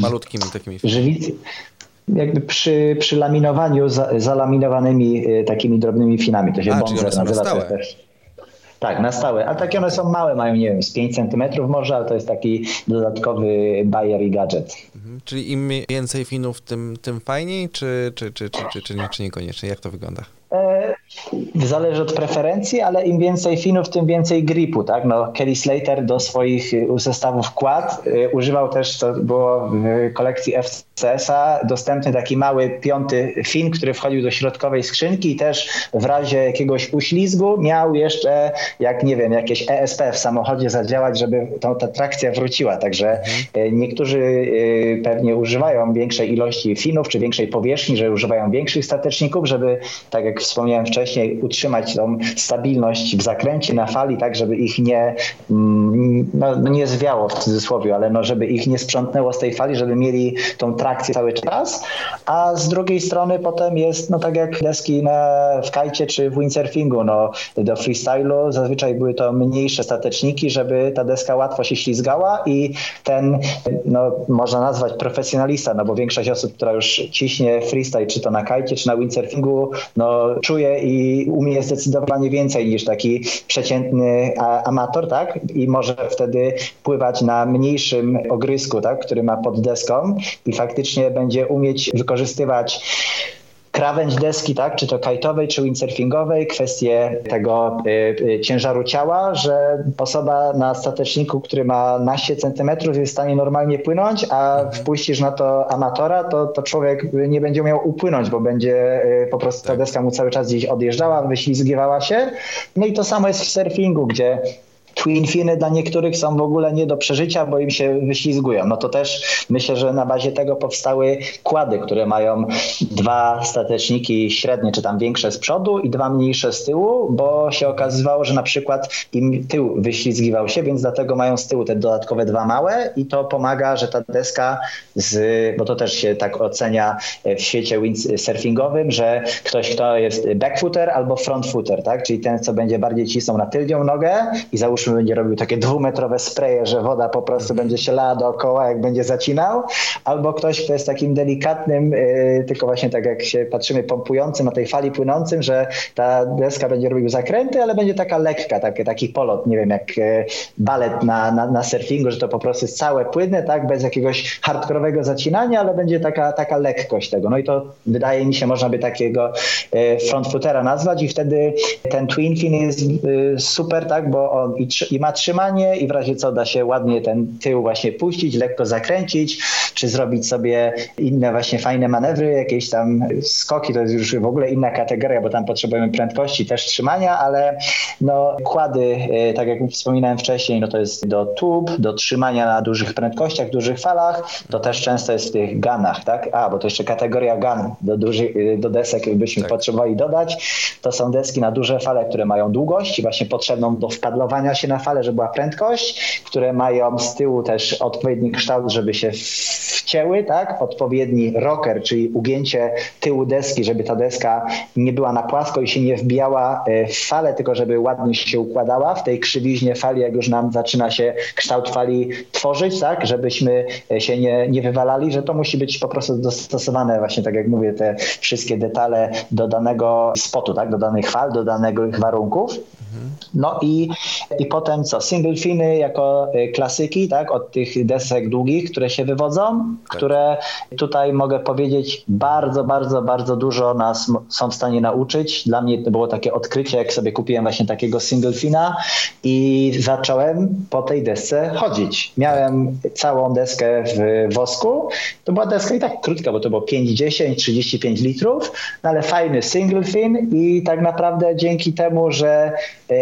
malutkimi takimi. Żywicy jakby przy, przy laminowaniu za, zalaminowanymi takimi drobnymi finami. To się A, bonzer nazywa też. Tak, na stałe. A takie one są małe, mają nie wiem, z 5 cm może, ale to jest taki dodatkowy bajer i gadżet. Mhm. Czyli im więcej finów, tym, tym fajniej, czy, czy, czy, czy, czy, czy, czy niekoniecznie? Jak to wygląda? E, zależy od preferencji, ale im więcej finów, tym więcej gripu, tak? No, Kelly Slater do swoich zestawów kład y, używał też, to było w kolekcji FCS-a, dostępny taki mały piąty fin, który wchodził do środkowej skrzynki i też w razie jakiegoś uślizgu miał jeszcze, jak nie wiem, jakieś ESP w samochodzie zadziałać, żeby tą, ta trakcja wróciła. Także mhm. niektórzy pewnie używają większej ilości finów, czy większej powierzchni, że używają większych stateczników, żeby, tak jak wspomniałem wcześniej, utrzymać tą stabilność w zakręcie na fali, tak żeby ich nie, mm, no, no, nie zwiało w cudzysłowie, ale no, żeby ich nie sprzątnęło z tej fali, żeby mieli tą trakcję cały czas, a z drugiej strony potem jest, no tak jak deski na, w kajcie czy w windsurfingu, no do freestylu zazwyczaj były to mniejsze stateczniki, żeby ta deska łatwo się ślizgała i ten, no można nazwać profesjonalista, no bo większość osób, która już ciśnie freestyle, czy to na kajcie, czy na windsurfingu, no czuje i umie zdecydowanie więcej niż taki przeciętny amator, tak? I może wtedy pływać na mniejszym ogrysku, tak? Który ma pod deską i faktycznie będzie umieć wykorzystywać krawędź deski, tak, czy to kajtowej, czy windsurfingowej, kwestie tego y, y, ciężaru ciała, że osoba na stateczniku, który ma naście centymetrów jest w stanie normalnie płynąć, a wpuścisz na to amatora, to, to człowiek nie będzie miał upłynąć, bo będzie y, po prostu ta tak. deska mu cały czas gdzieś odjeżdżała, wyślizgiwała się. No i to samo jest w surfingu, gdzie Twin Finy dla niektórych są w ogóle nie do przeżycia, bo im się wyślizgują. No to też myślę, że na bazie tego powstały kłady, które mają dwa stateczniki średnie, czy tam większe z przodu i dwa mniejsze z tyłu, bo się okazywało, że na przykład im tył wyślizgiwał się, więc dlatego mają z tyłu te dodatkowe dwa małe i to pomaga, że ta deska z, bo to też się tak ocenia w świecie windsurfingowym, że ktoś, kto jest backfooter albo frontfooter, tak? Czyli ten, co będzie bardziej cisnął na tylnią nogę i załóżmy załóżmy będzie robił takie dwumetrowe spreje, że woda po prostu będzie się lała dookoła, jak będzie zacinał, albo ktoś, kto jest takim delikatnym, yy, tylko właśnie tak jak się patrzymy, pompującym na tej fali płynącym, że ta deska będzie robił zakręty, ale będzie taka lekka, taki, taki polot, nie wiem, jak yy, balet na, na, na surfingu, że to po prostu jest całe płynne, tak, bez jakiegoś hardkorowego zacinania, ale będzie taka, taka lekkość tego. No i to wydaje mi się, można by takiego yy, frontfootera nazwać i wtedy ten twin fin jest yy, super, tak, bo on i i ma trzymanie i w razie co da się ładnie ten tył właśnie puścić, lekko zakręcić, czy zrobić sobie inne właśnie fajne manewry, jakieś tam skoki, to jest już w ogóle inna kategoria, bo tam potrzebujemy prędkości, też trzymania, ale no kłady, e, tak jak wspominałem wcześniej, no to jest do tub, do trzymania na dużych prędkościach, dużych falach, to też często jest w tych ganach, tak? A, bo to jeszcze kategoria gan do, dużych, e, do desek byśmy tak. potrzebowali dodać. To są deski na duże fale, które mają długość właśnie potrzebną do wpadlowania się na falę, żeby była prędkość, które mają z tyłu też odpowiedni kształt, żeby się wcięły, tak? Odpowiedni rocker, czyli ugięcie tyłu deski, żeby ta deska nie była na płasko i się nie wbijała e, w falę, tylko żeby ładnie się układała w tej krzywiźnie fali, jak już nam zaczyna się kształt fali tworzyć, tak? Żebyśmy e, się nie, nie wywalali, że to musi być po prostu dostosowane właśnie, tak jak mówię, te wszystkie detale do danego spotu, tak? Do danych fal, do danych warunków. No i, i po potem co, single finy jako klasyki, tak, od tych desek długich, które się wywodzą, tak. które tutaj mogę powiedzieć bardzo, bardzo, bardzo dużo nas są w stanie nauczyć. Dla mnie to było takie odkrycie, jak sobie kupiłem właśnie takiego single fina i zacząłem po tej desce chodzić. Miałem całą deskę w wosku. To była deska i tak krótka, bo to było 5, 10, 35 litrów, no ale fajny single fin i tak naprawdę dzięki temu, że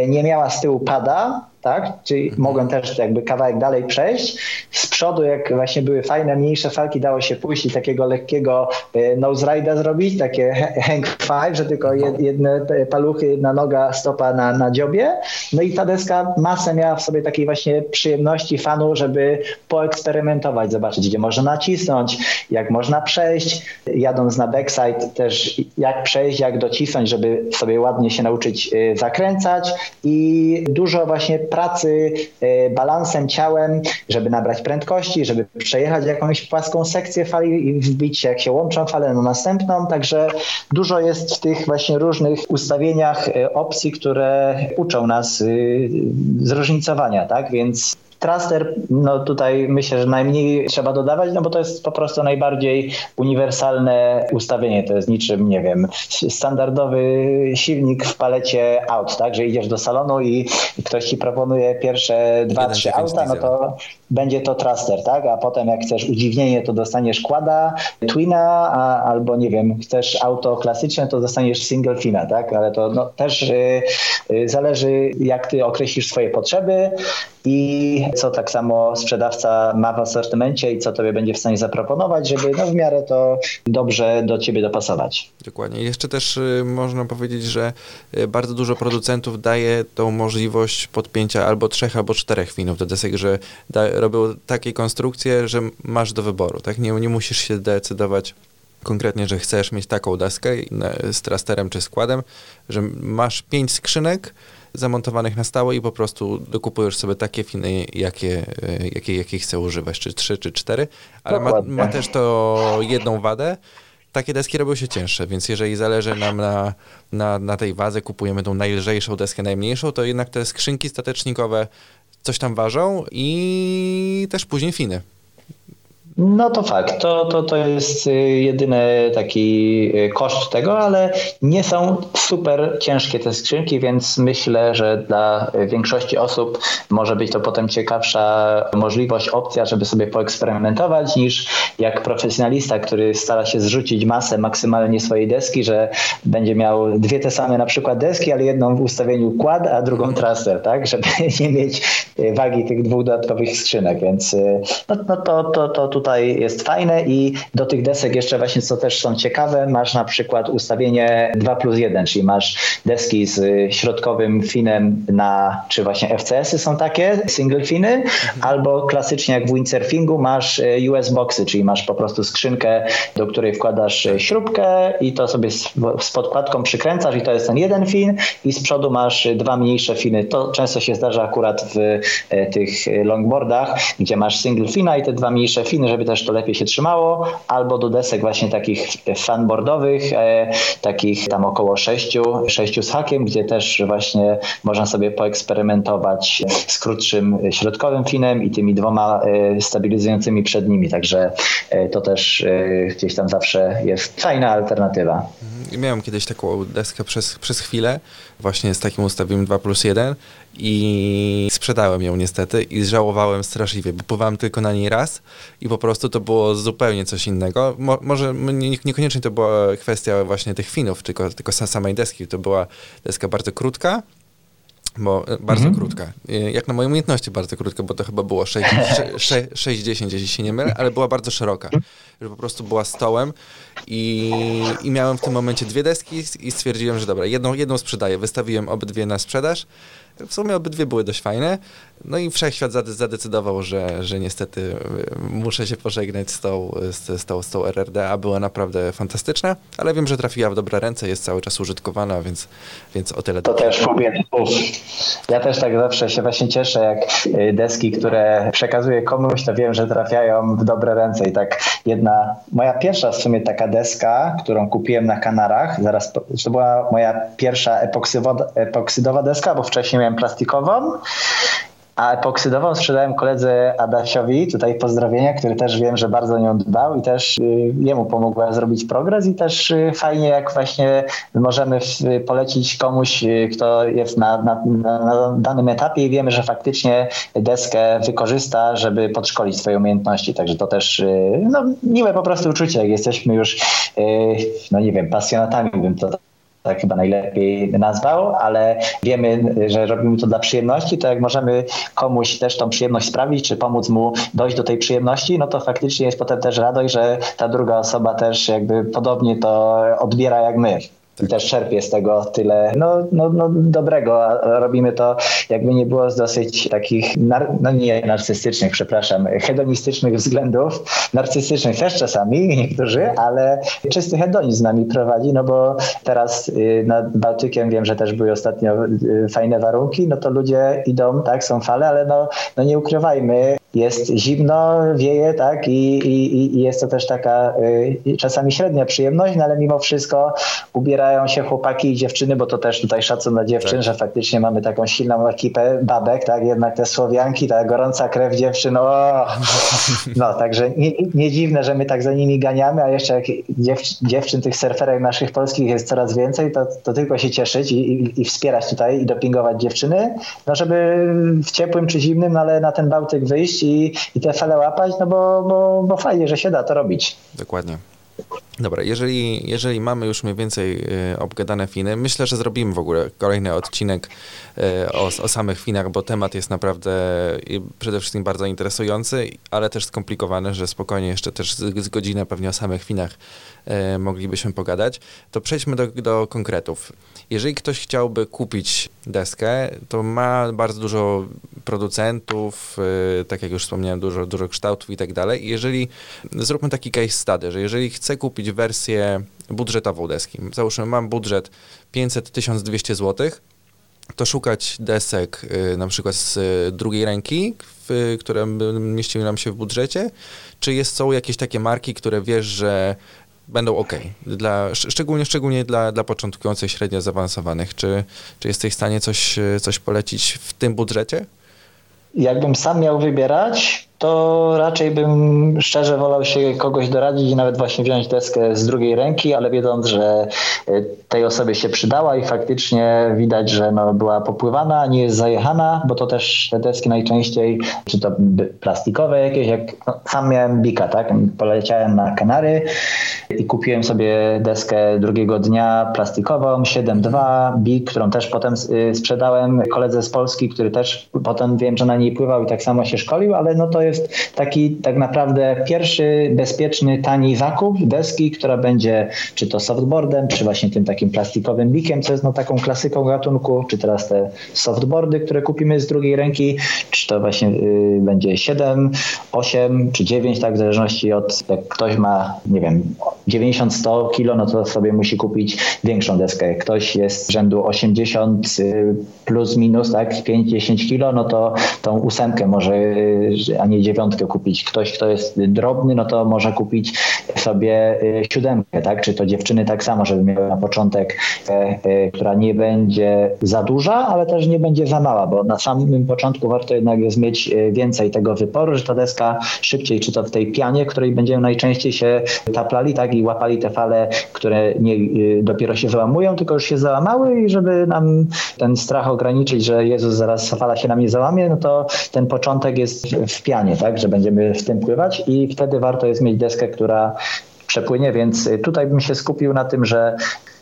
nie miała z tyłu pada, tak? Czyli mhm. mogłem też jakby kawałek dalej przejść. Z przodu, jak właśnie były fajne, mniejsze falki, dało się pójść i takiego lekkiego e, nose ride'a zrobić, takie hang five, że tylko mhm. jedne paluchy, jedna noga, stopa na, na dziobie. No i ta deska masę miała w sobie takiej właśnie przyjemności fanu, żeby poeksperymentować, zobaczyć, gdzie można nacisnąć, jak można przejść. Jadąc na backside też jak przejść, jak docisnąć, żeby sobie ładnie się nauczyć e, zakręcać i dużo właśnie pracy e, balansem ciałem, żeby nabrać prędkości, żeby przejechać jakąś płaską sekcję fali i wbić się, jak się łączą fale na następną. Także dużo jest w tych właśnie różnych ustawieniach e, opcji, które uczą nas y, zróżnicowania, tak? Więc Traster, no tutaj myślę, że najmniej trzeba dodawać, no bo to jest po prostu najbardziej uniwersalne ustawienie. To jest niczym, nie wiem, standardowy silnik w palecie aut, tak? Że idziesz do salonu i ktoś ci proponuje pierwsze dwa, trzy auta, no to będzie to Traster, tak? A potem jak chcesz udziwnienie, to dostaniesz Quada, Twina, a, albo nie wiem, chcesz auto klasyczne, to dostaniesz Single Fina, tak? Ale to no, też y, y, zależy, jak ty określisz swoje potrzeby i co tak samo sprzedawca ma w asortymencie i co tobie będzie w stanie zaproponować, żeby no, w miarę to dobrze do ciebie dopasować. Dokładnie. Jeszcze też y, można powiedzieć, że y, bardzo dużo producentów daje tą możliwość podpięcia albo trzech, albo czterech winów do desek, że da, robią takie konstrukcje, że masz do wyboru, tak? Nie, nie musisz się decydować konkretnie, że chcesz mieć taką deskę z trasterem czy składem, że masz pięć skrzynek, zamontowanych na stałe i po prostu dokupujesz sobie takie finy, jakie, e, jakie, jakie chcę używać, czy trzy, czy cztery, ale ma, ma, też to jedną wadę. Takie deski robią się cięższe, więc jeżeli zależy nam na, na, na tej wadze, kupujemy tą najlżejszą deskę, najmniejszą, to jednak te skrzynki statecznikowe coś tam ważą i też później finy. No to fakt, to, to, to jest y, jedyny taki y, koszt tego, ale nie są super ciężkie te skrzynki, więc myślę, że dla większości osób może być to potem ciekawsza możliwość, opcja, żeby sobie poeksperymentować, niż jak profesjonalista, który stara się zrzucić masę maksymalnie swojej deski, że będzie miał dwie te same na przykład deski, ale jedną w ustawieniu quad, a drugą traster, tak, żeby nie mieć wagi tych dwóch dodatkowych skrzynek, więc y, no, no to, to, to tutaj tutaj jest fajne i do tych desek jeszcze właśnie, co też są ciekawe, masz na przykład ustawienie 2 plus 1, czyli masz deski z środkowym finem na, czy właśnie FCS-y są takie, single finy, albo klasycznie jak w windsurfingu masz e, US boxy, czyli masz po prostu skrzynkę, do której wkładasz e, śrubkę i to sobie z, z podkładką przykręcasz i to jest ten jeden fin i z przodu masz dwa mniejsze finy. To często się zdarza akurat w e, tych longboardach, gdzie masz single fina i te dwa mniejsze finy, żeby też to lepiej się trzymało, albo do desek właśnie takich fanboardowych, e, takich tam około sześciu, sześciu z hakiem, gdzie też właśnie można sobie poeksperymentować z krótszym środkowym finem i tymi dwoma e, stabilizującymi przednimi, także e, to też gdzieś tam zawsze jest fajna alternatywa. Mhm. Miałem kiedyś taką deskę przez, przez chwilę, właśnie z takim ustawieniem 2 plus 1 i sprzedałem ją niestety i żałowałem straszliwie, bo pływałem tylko na niej raz i po prostu to było zupełnie coś innego. Mo, może nie, niekoniecznie to była kwestia właśnie tych finów, tylko, tylko samej deski. To była deska bardzo krótka, bo e, bardzo mhm. krótka. E, jak na moje umiejętności bardzo krótka, bo to chyba było 6-10, jeśli się nie mylę, ale była bardzo szeroka. Że po prostu była stołem i, i miałem w tym momencie dwie deski i stwierdziłem, że dobra, jedną, jedną sprzedaję. Wystawiłem obydwie na sprzedaż w sumie obydwie były dość fajne. No i wszechświat zadecydował, że, że niestety y, muszę się pożegnać z tą, z, z, tą, z tą RRD, a była naprawdę fantastyczna, ale wiem, że trafiła w dobre ręce, jest cały czas użytkowana, więc, więc o tyle. To dobrze. też mówię. Ja też tak zawsze się właśnie cieszę, jak y, deski, które przekazuję komuś, to wiem, że trafiają w dobre ręce i tak jedna, moja pierwsza w sumie taka deska, którą kupiłem na Kanarach, zaraz, to była moja pierwsza epoksydowa deska, bo wcześniej miałem plastikową, a epoksydową sprzedałem koledze Adasiowi, tutaj pozdrowienia, który też wiem, że bardzo nią dbał i też y, jemu pomogła zrobić progres i też y, fajnie jak właśnie możemy polecić komuś, y, kto jest na, na, na danym etapie i wiemy, że faktycznie deskę wykorzysta, żeby podszkolić swoje umiejętności. Także to też no, miłe po prostu uczucie, jak jesteśmy już, no nie wiem, pasjonatami bym to tak chyba najlepiej nazwał, ale wiemy, że robimy to dla przyjemności, to jak możemy komuś też tą przyjemność sprawić, czy pomóc mu dojść do tej przyjemności, no to faktycznie jest potem też radość, że ta druga osoba też jakby podobnie to odbiera jak my i też czerpie z tego tyle no, no, no dobrego, a robimy to jakby nie było z dosyć takich, nar no nie narcystycznych, przepraszam, hedonistycznych względów, narcystycznych też czasami niektórzy, ale czysty hedonizm z nami prowadzi, no bo teraz y, nad Bałtykiem wiem, że też były ostatnio y, fajne warunki, no to ludzie idą, tak, są fale, ale no, no nie ukrywajmy, jest zimno, wieje, tak, i, i, i jest to też taka y, czasami średnia przyjemność, no ale mimo wszystko ubierają się chłopaki i dziewczyny, bo to też tutaj szacun na dziewczyn, tak. że faktycznie mamy taką silną ekipę babek, tak, jednak te Słowianki, ta gorąca krew dziewczyn, o, no, także nie, nie dziwne, że my tak za nimi ganiamy, a jeszcze jak dziew, dziewczyn tych surferek naszych polskich jest coraz więcej, to, to tylko się cieszyć i, i, i wspierać tutaj i dopingować dziewczyny, no żeby w ciepłym czy zimnym, no ale na ten Bałtyk wyjść i, i te fale łapać, no bo, bo, bo fajnie, że się da to robić. Dokładnie. Dobra, jeżeli, jeżeli mamy już mniej więcej y, obgadane Finy, myślę, że zrobimy w ogóle kolejny odcinek y, o, o samych Finach, bo temat jest naprawdę przede wszystkim bardzo interesujący, ale też skomplikowany, że spokojnie jeszcze też z, z godzinę pewnie o samych Finach y, moglibyśmy pogadać. To przejdźmy do, do konkretów. Jeżeli ktoś chciałby kupić deskę, to ma bardzo dużo producentów, tak jak już wspomniałem, dużo, dużo kształtów i tak dalej. Jeżeli, zróbmy taki case study, że jeżeli chcę kupić wersję budżetową deski, załóżmy mam budżet 500-1200 zł, to szukać desek y, na przykład z drugiej ręki, w, które mieściły nam się w budżecie, czy jest, są jakieś takie marki, które wiesz, że będą ok. Dla, szczególnie szczególnie dla, dla początkujących, średnio zaawansowanych. Czy, czy jesteś w stanie coś, coś polecić w tym budżecie? Jakbym sam miał wybierać, to raczej bym szczerze wolał się kogoś doradzić i nawet właśnie wziąć deskę z drugiej ręki, ale wiedząc, że e, tej osobie się przydała i faktycznie widać, że no była popływana, nie jest zajechana, bo to też te deski najczęściej, czy to plastikowe jakieś, jak no, sam miałem Bika, tak? Poleciałem na Kanary i kupiłem sobie deskę drugiego dnia plastikową 7.2 Bik, którą też potem y, sprzedałem koledze z Polski, który też potem wiem, że na niej pływał i tak samo się szkolił, ale no to jest taki tak naprawdę pierwszy bezpieczny, tani zakup deski, która będzie czy to softboardem, czy właśnie tym takim plastikowym bikiem, co jest no taką klasyką gatunku, czy teraz te softboardy, które kupimy z drugiej ręki, czy to właśnie y, będzie 7, 8 czy 9, tak w zależności od jak ktoś ma, nie wiem, 90-100 kilo, no to sobie musi kupić większą deskę. Jak ktoś jest rzędu 80 y, plus minus, tak, 5-10 kilo, no to tą ósemkę może, y, a nie nie dziewiątkę kupić. Ktoś, kto jest drobny, no to może kupić sobie y, siódemkę, tak? Czy to dziewczyny tak samo, żeby miały na początek, e, e, która nie będzie za duża, ale też nie będzie za mała, bo na samym początku warto jednak jest mieć e, więcej tego wyporu, że ta deska szybciej, czy to w tej pianie, której będziemy najczęściej się taplali, tak? I łapali te fale, które nie y, dopiero się załamują, tylko już się załamały i żeby nam ten strach ograniczyć, że Jezus zaraz fala się nam nie załamie, no to ten początek jest w pianie tak, że będziemy w tym pływać i wtedy warto jest mieć deskę, która przepłynie, więc tutaj bym się skupił na tym, że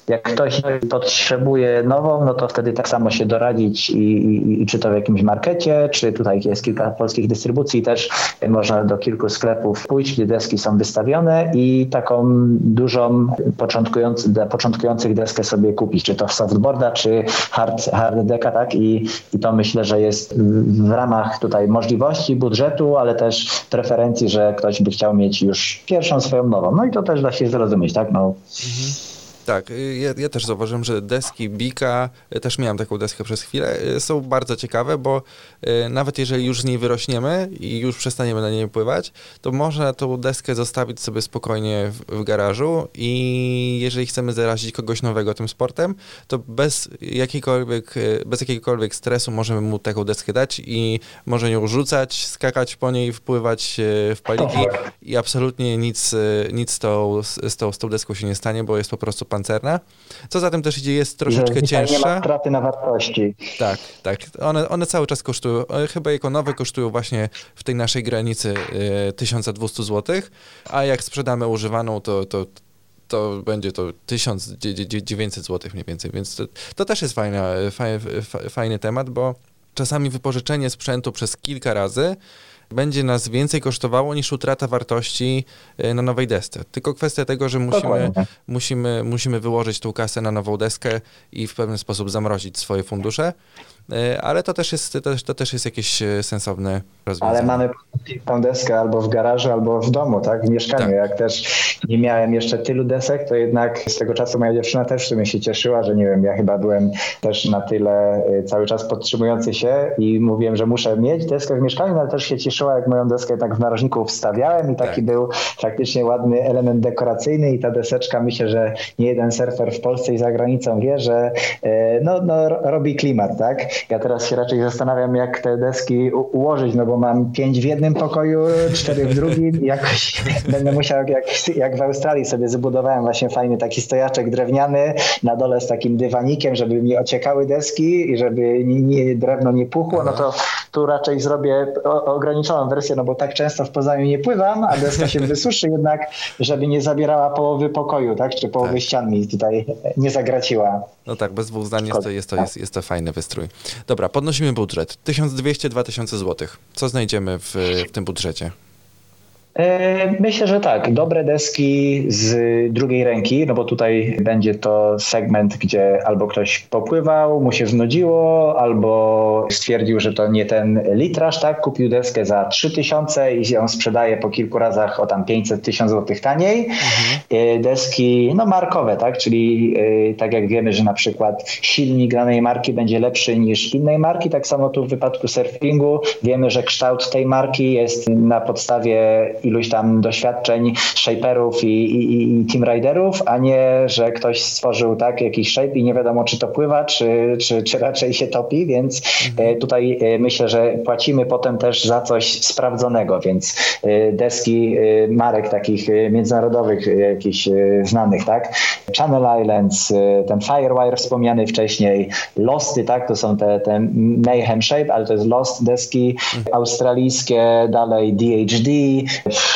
jak ktoś potrzebuje nową, no to wtedy tak samo się doradzić i, i, czy to w jakimś markecie, czy tutaj jest kilka polskich dystrybucji też można do kilku sklepów pójść, gdzie deski są wystawione i taką dużą początkujący, dla początkujących deskę sobie kupić, czy to softboarda, czy hard, hard decka, tak? I, I to myślę, że jest w ramach tutaj możliwości, budżetu, ale też preferencji, że ktoś by chciał mieć już pierwszą swoją nową. No i to też da się zrozumieć, tak? No. Mhm. Tak, y, ja, ja, też zauważyłem, że deski Bika, y, też miałem taką deskę przez chwilę, y, są bardzo ciekawe, bo nawet jeżeli już z niej wyrośniemy i już przestaniemy na niej pływać, to można tą deskę zostawić sobie spokojnie w, w garażu i jeżeli chcemy zarazić kogoś nowego tym sportem, to bez, jakiejkolwiek, bez jakiegokolwiek stresu możemy mu taką deskę dać i może ją rzucać, skakać po niej, wpływać w paliki i absolutnie nic, nic z, tą, z, tą, z tą deską się nie stanie, bo jest po prostu pancerna. Co za tym też idzie, jest troszeczkę cięższa. Nie ma straty na wartości. Tak, tak. One, one cały czas kosztują, chyba jako nowe kosztują właśnie w tej naszej granicy 1200 y, zł, a jak sprzedamy używaną, to, to, to będzie to 1900 zł mniej więcej, więc to, to też jest fajna, fajny, fajny temat, bo czasami wypożyczenie sprzętu przez kilka razy będzie nas więcej kosztowało niż utrata wartości e, na nowej desce. Tylko kwestia tego, że musimy, musimy, musimy wyłożyć tą kasę na nową deskę i w pewien sposób zamrozić swoje fundusze. E, ale to też jest, to, to też jest jakieś e, sensowne rozwiązanie. Ale mamy tą deskę albo w garażu, albo w domu, tak? W mieszkaniu. Tak. Jak też nie miałem jeszcze tylu desek, to jednak z tego czasu moja dziewczyna też w sumie się cieszyła, że nie wiem, ja chyba byłem też na tyle e, cały czas podtrzymujący się i mówiłem, że muszę mieć deskę w mieszkaniu, ale też się cieszyła, jak moją deskę tak w narożniku wstawiałem i taki tak. był faktycznie ładny element dekoracyjny i ta deseczka myślę, że nie jeden surfer w Polsce i za granicą wie, że no, no robi klimat, tak? Ja teraz się raczej zastanawiam, jak te deski ułożyć, no bo mam pięć w jednym pokoju, cztery w drugim jakoś będę musiał, jak, jak w Australii sobie zbudowałem właśnie fajny taki stojaczek drewniany na dole z takim dywanikiem, żeby mi ociekały deski i żeby nie, nie, drewno nie puchło, no to tu raczej zrobię ograniczoną wersję, no bo tak często w Poznaniu nie pływam, a deska się wysuszy jednak, żeby nie zabierała połowy pokoju, tak, czy połowy tak. ścian mi tutaj nie zagraciła. No tak, bez dwóch zdań jest to, jest, to, jest, jest to fajny wystrój. Dobra, podnosimy budżet. 1200-2000 zł. Co znajdziemy w, w tym budżecie? E, myślę, że tak. Dobre deski z drugiej ręki, no bo tutaj będzie to segment, gdzie albo ktoś popływał, mu się znudziło, albo stwierdził, że to nie ten litraż, tak? Kupił deskę za 3000 i ją sprzedaje po kilku razach o tam 500 tysiąc złotych taniej. Mhm. E, deski, no markowe, tak? Czyli e, tak jak wiemy, że na przykład silnik danej marki będzie lepszy niż innej marki, tak samo tu w wypadku surfingu wiemy, że kształt tej marki jest na podstawie iluś tam doświadczeń shaperów i, i, i team riderów, a nie, że ktoś stworzył tak jakiś shape i nie wiadomo, czy to pływa, czy, czy, czy raczej się topi, więc mhm. e, tutaj e, myślę, że płacimy potem też za coś sprawdzonego, więc e, deski marek takich międzynarodowych, jakichś znanych, tak? Channel Islands, ten Firewire wspomniany wcześniej, Losty, tak? To są te, te Mayhem Shape, ale to jest Lost deski mhm. australijskie, dalej DHD,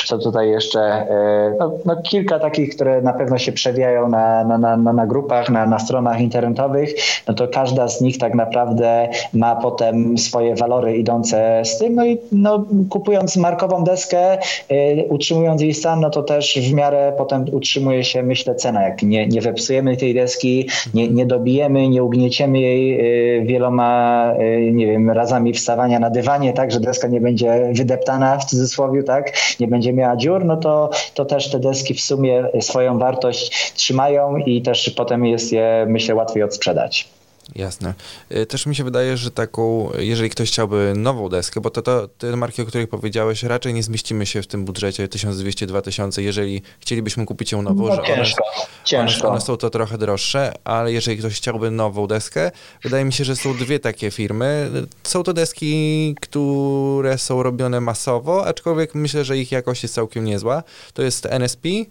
co tutaj jeszcze, e, no, no, kilka takich, które na pewno się przewijają na, na, na, na grupach, na, na stronach internetowych, no to każda z nich tak naprawdę ma potem swoje walory idące z tym, no i no, kupując markową deskę, e, utrzymując jej stan, no to też w miarę potem utrzymuje się, myślę, cena. Jak nie, nie wepsujemy tej deski, nie, nie dobijemy, nie ugnieciemy jej e, wieloma, nie wiem, razami wstawania na dywanie, tak, że deska nie będzie wydeptana w cudzysłowie, tak, nie będzie miała dziur, no to, to też te deski w sumie swoją wartość trzymają i też potem jest je, myślę, łatwiej odsprzedać. Jasne. Y, też mi się wydaje, że taką, jeżeli ktoś chciałby nową deskę, bo to, to te marki, o których powiedziałeś, raczej nie zmieścimy się w tym budżecie 1200-2000, jeżeli chcielibyśmy kupić ją nową, no, że ciężko, one, ciężko. One, są to trochę droższe, ale jeżeli ktoś chciałby nową deskę, wydaje mi się, że są dwie takie firmy. Są to deski, które są robione masowo, aczkolwiek myślę, że ich jakość jest całkiem niezła. To jest NSP yy,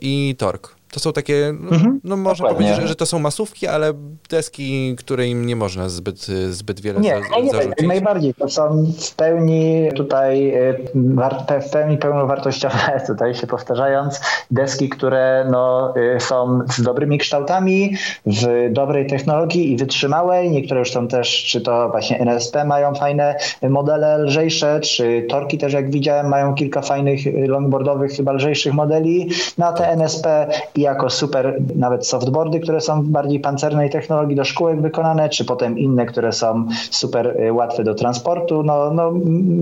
i Torque. To są takie, no, mhm, no można dokładnie. powiedzieć, że, że, to są masówki, ale deski, które im nie można zbyt, zbyt wiele nie, za, nie, zarzucić. najbardziej. To są w pełni tutaj, y, w pełni pełnowartościowe, tutaj się powtarzając, deski, które no, y, są z dobrymi kształtami, w dobrej technologii i wytrzymałej. Niektóre już są też, czy to właśnie NSP mają fajne modele lżejsze, czy Torki też jak widziałem mają kilka fajnych longboardowych, chyba lżejszych modeli. Na te NSP jako super nawet softboardy, które są w bardziej pancernej technologii do szkółek wykonane, czy potem inne, które są super y, łatwe do transportu. No, no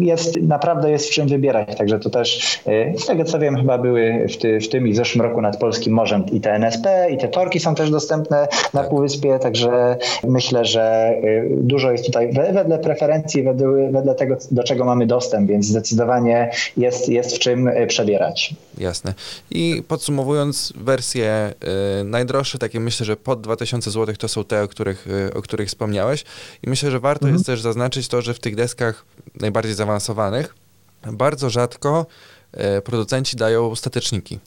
jest, naprawdę jest w czym wybierać, także to też y, z tego co wiem chyba były w, ty, w tym i w zeszłym roku nad Polskim Morzem i te NSP i te torki są też dostępne na. Półwyspie, także myślę, że dużo jest tutaj wedle preferencji, wedle, wedle tego, do czego mamy dostęp, więc zdecydowanie jest, jest w czym przebierać. Jasne. I podsumowując, wersje y, najdroższe, takie myślę, że pod 2000 zł to są te, o których, y, o których wspomniałeś. I myślę, że warto mhm. jest też zaznaczyć to, że w tych deskach najbardziej zaawansowanych bardzo rzadko y, producenci dają stateczniki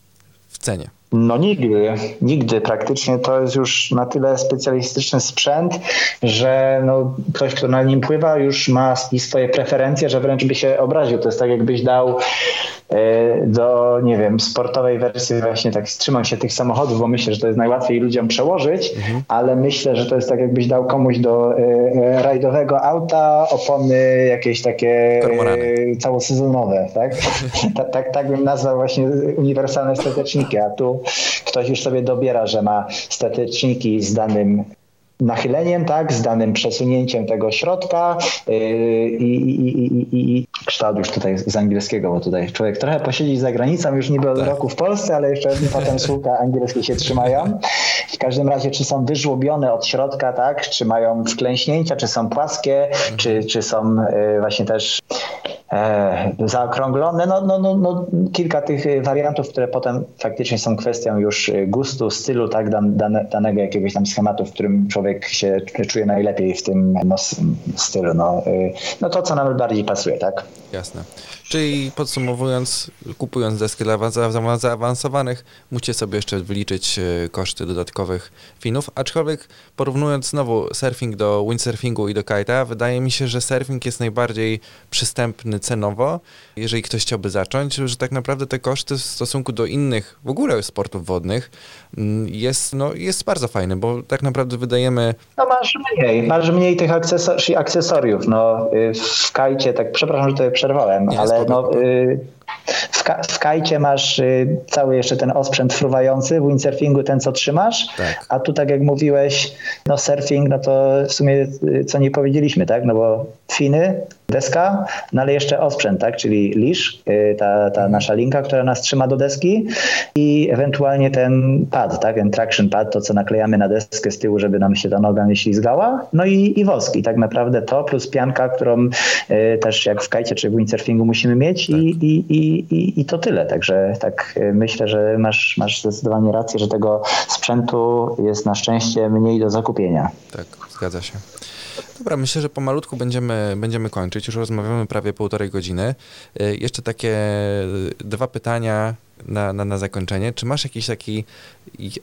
w cenie. No nigdy, nigdy praktycznie to jest już na tyle specjalistyczny sprzęt, że no, ktoś, kto na nim pływa, już ma swoje preferencje, że wręcz by się obraził. To jest tak, jakbyś dał do, nie wiem, sportowej wersji właśnie tak trzymam się tych samochodów, bo myślę, że to jest najłatwiej ludziom przełożyć, mhm. ale myślę, że to jest tak jakbyś dał komuś do e, e rajdowego auta opony jakieś takie e, całosezonowe, tak? tak? tak? Tak bym nazwał właśnie uniwersalne stateczniki, a tu ktoś już sobie dobiera, że ma statyczniki z danym nachyleniem, tak, z danym przesunięciem tego środka yy, i, i, i, i, kształt już tutaj z angielskiego, bo tutaj człowiek trochę posiedzi za granicą, już niby od tak. roku w Polsce, ale jeszcze potem słówka angielskie się trzymają. W każdym razie, czy są wyżłobione od środka, tak, czy mają wklęśnięcia, czy są płaskie, mhm. czy, czy są yy, właśnie też zaokrąglone. No, no, no, no, kilka tych wariantów, które potem faktycznie są kwestią już gustu, stylu, tak, dan, dane, danego jakiegoś tam schematu, w którym człowiek się czuje najlepiej w tym no, stylu. No, y, no to, co nam bardziej pasuje, tak? Jasne. Czyli podsumowując, kupując deskę dla zaawansowanych, musicie sobie jeszcze wyliczyć e, koszty dodatkowych finów, aczkolwiek porównując znowu surfing do windsurfingu i do kite'a, wydaje mi się, że surfing jest najbardziej przystępny cenowo, jeżeli ktoś chciałby zacząć, że tak naprawdę te koszty w stosunku do innych w ogóle sportów wodnych mm, jest, no, jest bardzo fajny, bo tak naprawdę wydajemy... No masz mniej, masz mniej tych akcesoriów, no y, w kajcie, tak przepraszam, że tutaj przerwałem, Nie, ale no, y, w, ka w kajcie masz y, cały jeszcze ten osprzęt fruwający, w windsurfingu ten, co trzymasz, tak. a tu tak jak mówiłeś, no surfing, no to w sumie y, co nie powiedzieliśmy, tak, no bo finy, deska, no ale jeszcze osprzęt, tak, czyli lisz, y, ta, ta nasza linka, która nas trzyma do deski i ewentualnie ten pad, tak, ten traction pad, to co naklejamy na deskę z tyłu, żeby nam się ta noga nie ślizgała, no i, i woski, tak naprawdę to plus pianka, którą y, też jak w kajcie czy w windsurfingu musimy mieć tak. i, i, i, i, i to tyle, także tak y, myślę, że masz, masz zdecydowanie rację, że tego sprzętu jest na szczęście mniej do zakupienia. Tak, zgadza się. Dobra, myślę, że pomalutku będziemy, będziemy kończyć. Już rozmawiamy prawie półtorej godziny. Y, jeszcze takie dwa pytania na, na, na zakończenie. Czy masz jakiś taki,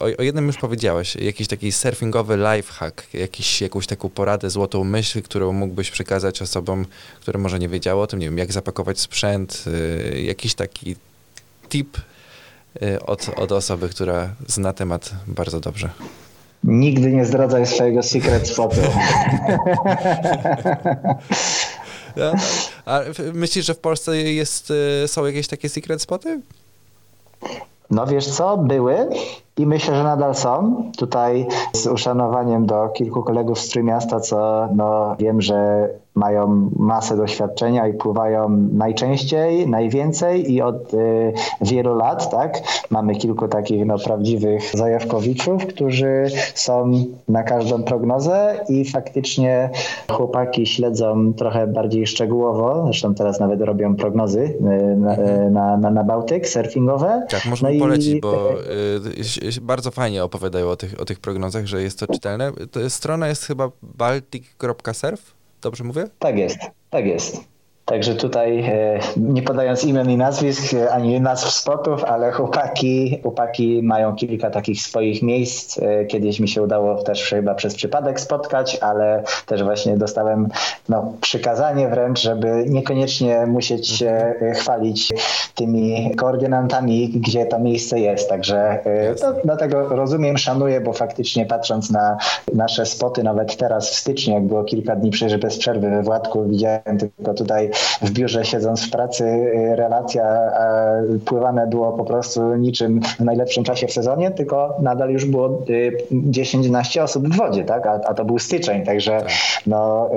o, o jednym już powiedziałeś, jakiś taki surfingowy lifehack, jakiś, jakąś taką poradę, złotą myśl, którą mógłbyś przekazać osobom, które może nie wiedziało o tym, nie wiem, jak zapakować sprzęt, y, jakiś taki tip y, od, od osoby, która zna temat bardzo dobrze. Nigdy nie zdradzaj swojego secret spotu. No, a myślisz, że w Polsce jest, y, są jakieś takie secret spoty? No wiesz co, były i myślę, że nadal są. Tutaj z uszanowaniem do kilku kolegów z Trójmiasta, co no, wiem, że mają masę doświadczenia i pływają najczęściej, najwięcej i od y, wielu lat, tak? Mamy kilku takich no, prawdziwych zajawkowiczów, którzy są na każdą prognozę i faktycznie chłopaki śledzą trochę bardziej szczegółowo, zresztą teraz nawet robią prognozy y, na, y, na, na, na Bałtyk surfingowe. Tak, można no polecić, i... bo y, bardzo fajnie opowiadają o tych, o tych prognozach, że jest to czytelne. To jest, strona jest chyba baltic.surf? Dobrze mówię? Tak jest, tak jest. Także tutaj e, nie podając imion i nazwisk, e, ani nazw spotów, ale chłopaki, chłopaki mają kilka takich swoich miejsc. E, kiedyś mi się udało też chyba przez przypadek spotkać, ale też właśnie dostałem no, przykazanie wręcz, żeby niekoniecznie musieć się chwalić tymi koordynatami, gdzie to miejsce jest. Także to, dlatego rozumiem, szanuję, bo faktycznie patrząc na nasze spoty, nawet teraz w styczniu, jak było kilka dni przecież bez przerwy we Władku, widziałem tylko tutaj w biurze siedząc w pracy y, relacja pływane było po prostu niczym w najlepszym czasie w sezonie, tylko nadal już było 10-11 osób w wodzie, tak? A, a to był styczeń, także tak. no,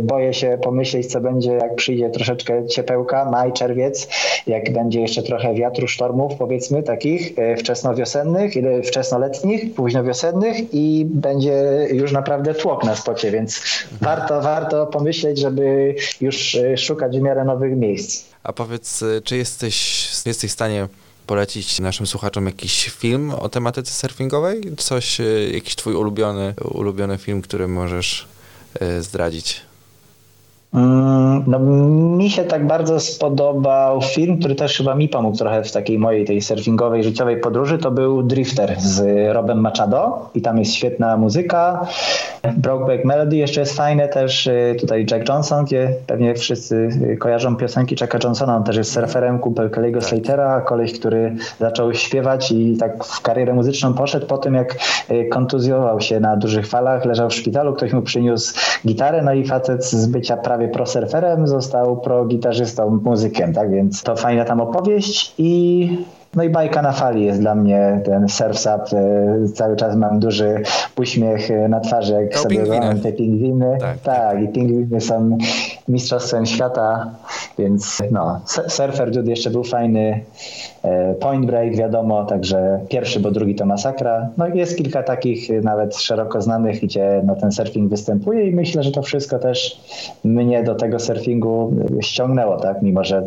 boję się pomyśleć, co będzie, jak przyjdzie troszeczkę ciepełka, maj, czerwiec, jak będzie jeszcze trochę wiatru, sztormów, powiedzmy, takich wczesnowiosennych, wczesnoletnich, późnowiosennych i będzie już naprawdę tłok na spocie, więc warto, warto pomyśleć, żeby już e, szukać w miarę nowych miejsc. A powiedz, e, czy jesteś, jesteś w stanie polecić naszym słuchaczom jakiś film o tematyce surfingowej? Coś, e, jakiś twój ulubiony, ulubiony film, który możesz zdradzić? Mm, no, mi się tak bardzo spodobał film, który też chyba mi pomógł trochę w takiej mojej tej surfingowej, życiowej podróży. To był Drifter z Robem Machado i tam jest świetna muzyka. Brokeback Melody jeszcze jest fajne też. Y, tutaj Jack Johnson, gdzie pewnie wszyscy y, kojarzą piosenki Jacka Johnsona. On też jest surferem, kumpel Kelly'ego Slatera, koleś, który zaczął śpiewać i tak w karierę muzyczną poszedł po tym, jak y, kontuzjował się na dużych falach, leżał w szpitalu, ktoś mu przyniósł gitarę, no i facet z bycia prawie prawie pro-surferem, został pro-gitarzystą, muzykiem, tak więc to fajna tam opowieść i no i bajka na fali jest dla mnie ten surf up. E, cały czas mam duży uśmiech e, na twarzy, jak no, sobie oglądam te pingwiny. Tak, tak, i pingwiny są mistrzostwem świata, więc no, Surfer Dude jeszcze był fajny. E, Point Break wiadomo, także pierwszy, bo drugi to masakra. No i jest kilka takich nawet szeroko znanych, gdzie no, ten surfing występuje i myślę, że to wszystko też mnie do tego surfingu ściągnęło, tak? Mimo, że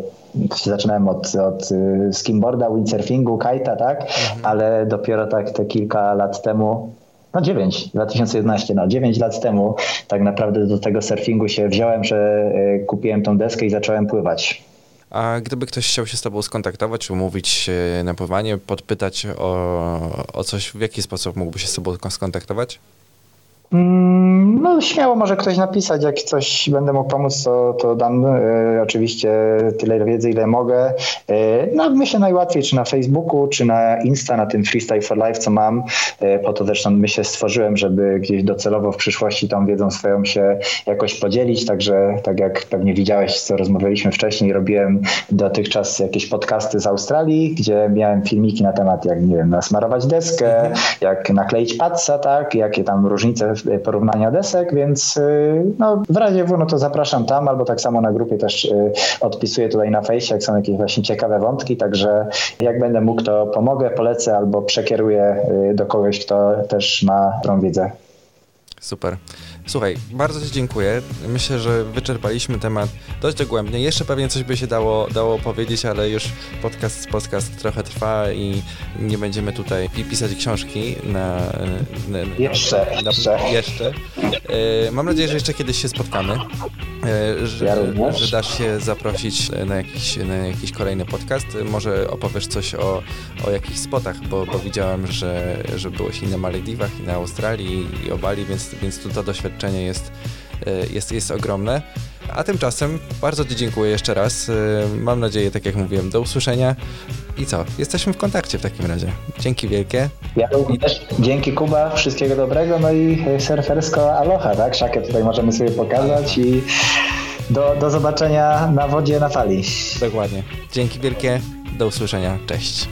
zaczynałem od, od y, skimboarda, windsurfingu, kajta, tak? Mhm. Ale dopiero tak te kilka lat temu no 9, 2011, no 9 lat temu tak naprawdę do tego surfingu się wziąłem, że y, kupiłem tą deskę i zacząłem pływać. A gdyby ktoś chciał się z Tobą skontaktować, umówić na pływanie, podpytać o, o coś, w jaki sposób mógłby się z Tobą skontaktować? Mm, no, śmiało może ktoś napisać, jak coś będę mógł pomóc, to, to dam e, oczywiście tyle wiedzy, ile mogę. E, no, myślę najłatwiej, czy na Facebooku, czy na Insta, na tym Freestyle for Life, co mam. E, po to zresztą myślę stworzyłem, żeby gdzieś docelowo w przyszłości tą wiedzą swoją się jakoś podzielić. Także, tak jak pewnie widziałeś, co rozmawialiśmy wcześniej, robiłem dotychczas jakieś podcasty z Australii, gdzie miałem filmiki na temat, jak nie wiem, nasmarować deskę, mhm. jak nakleić patsa, tak, jakie tam różnice porównania desek, więc y, no, w razie W no to zapraszam tam, albo tak samo na grupie też y, odpisuję tutaj na fejsie, jak są jakieś właśnie ciekawe wątki, także jak będę mógł, to pomogę, polecę albo przekieruję do kogoś, kto też ma tą wiedzę. Super. Słuchaj, bardzo Ci dziękuję. Myślę, że wyczerpaliśmy temat dość dogłębnie. Jeszcze pewnie coś by się dało, dało powiedzieć, ale już podcast, podcast trochę trwa i nie będziemy tutaj pisać książki na... na jeszcze, na, jeszcze. jeszcze. E, mam nadzieję, że jeszcze kiedyś się spotkamy. E, że, ja że dasz się zaprosić na jakiś, na jakiś kolejny podcast. Może opowiesz coś o, o jakichś spotach, bo, bo widziałem, że, że byłeś i na Malediwach, i na Australii, i o Bali, więc, więc tu to doświadczenie jest, e, jest, jest ogromne. A tymczasem bardzo Ci dziękuję jeszcze raz. E, mam nadzieję, tak jak mówiłem, do usłyszenia. I co? Jesteśmy w kontakcie w takim razie. Dzięki wielkie. Ja również. Dzięki Kuba, wszystkiego dobrego. No i surfersko aloha, tak? Szakę tutaj możemy sobie pokazać i do, do zobaczenia na wodzie, na fali. Dokładnie. Dzięki wielkie. Do usłyszenia. Cześć.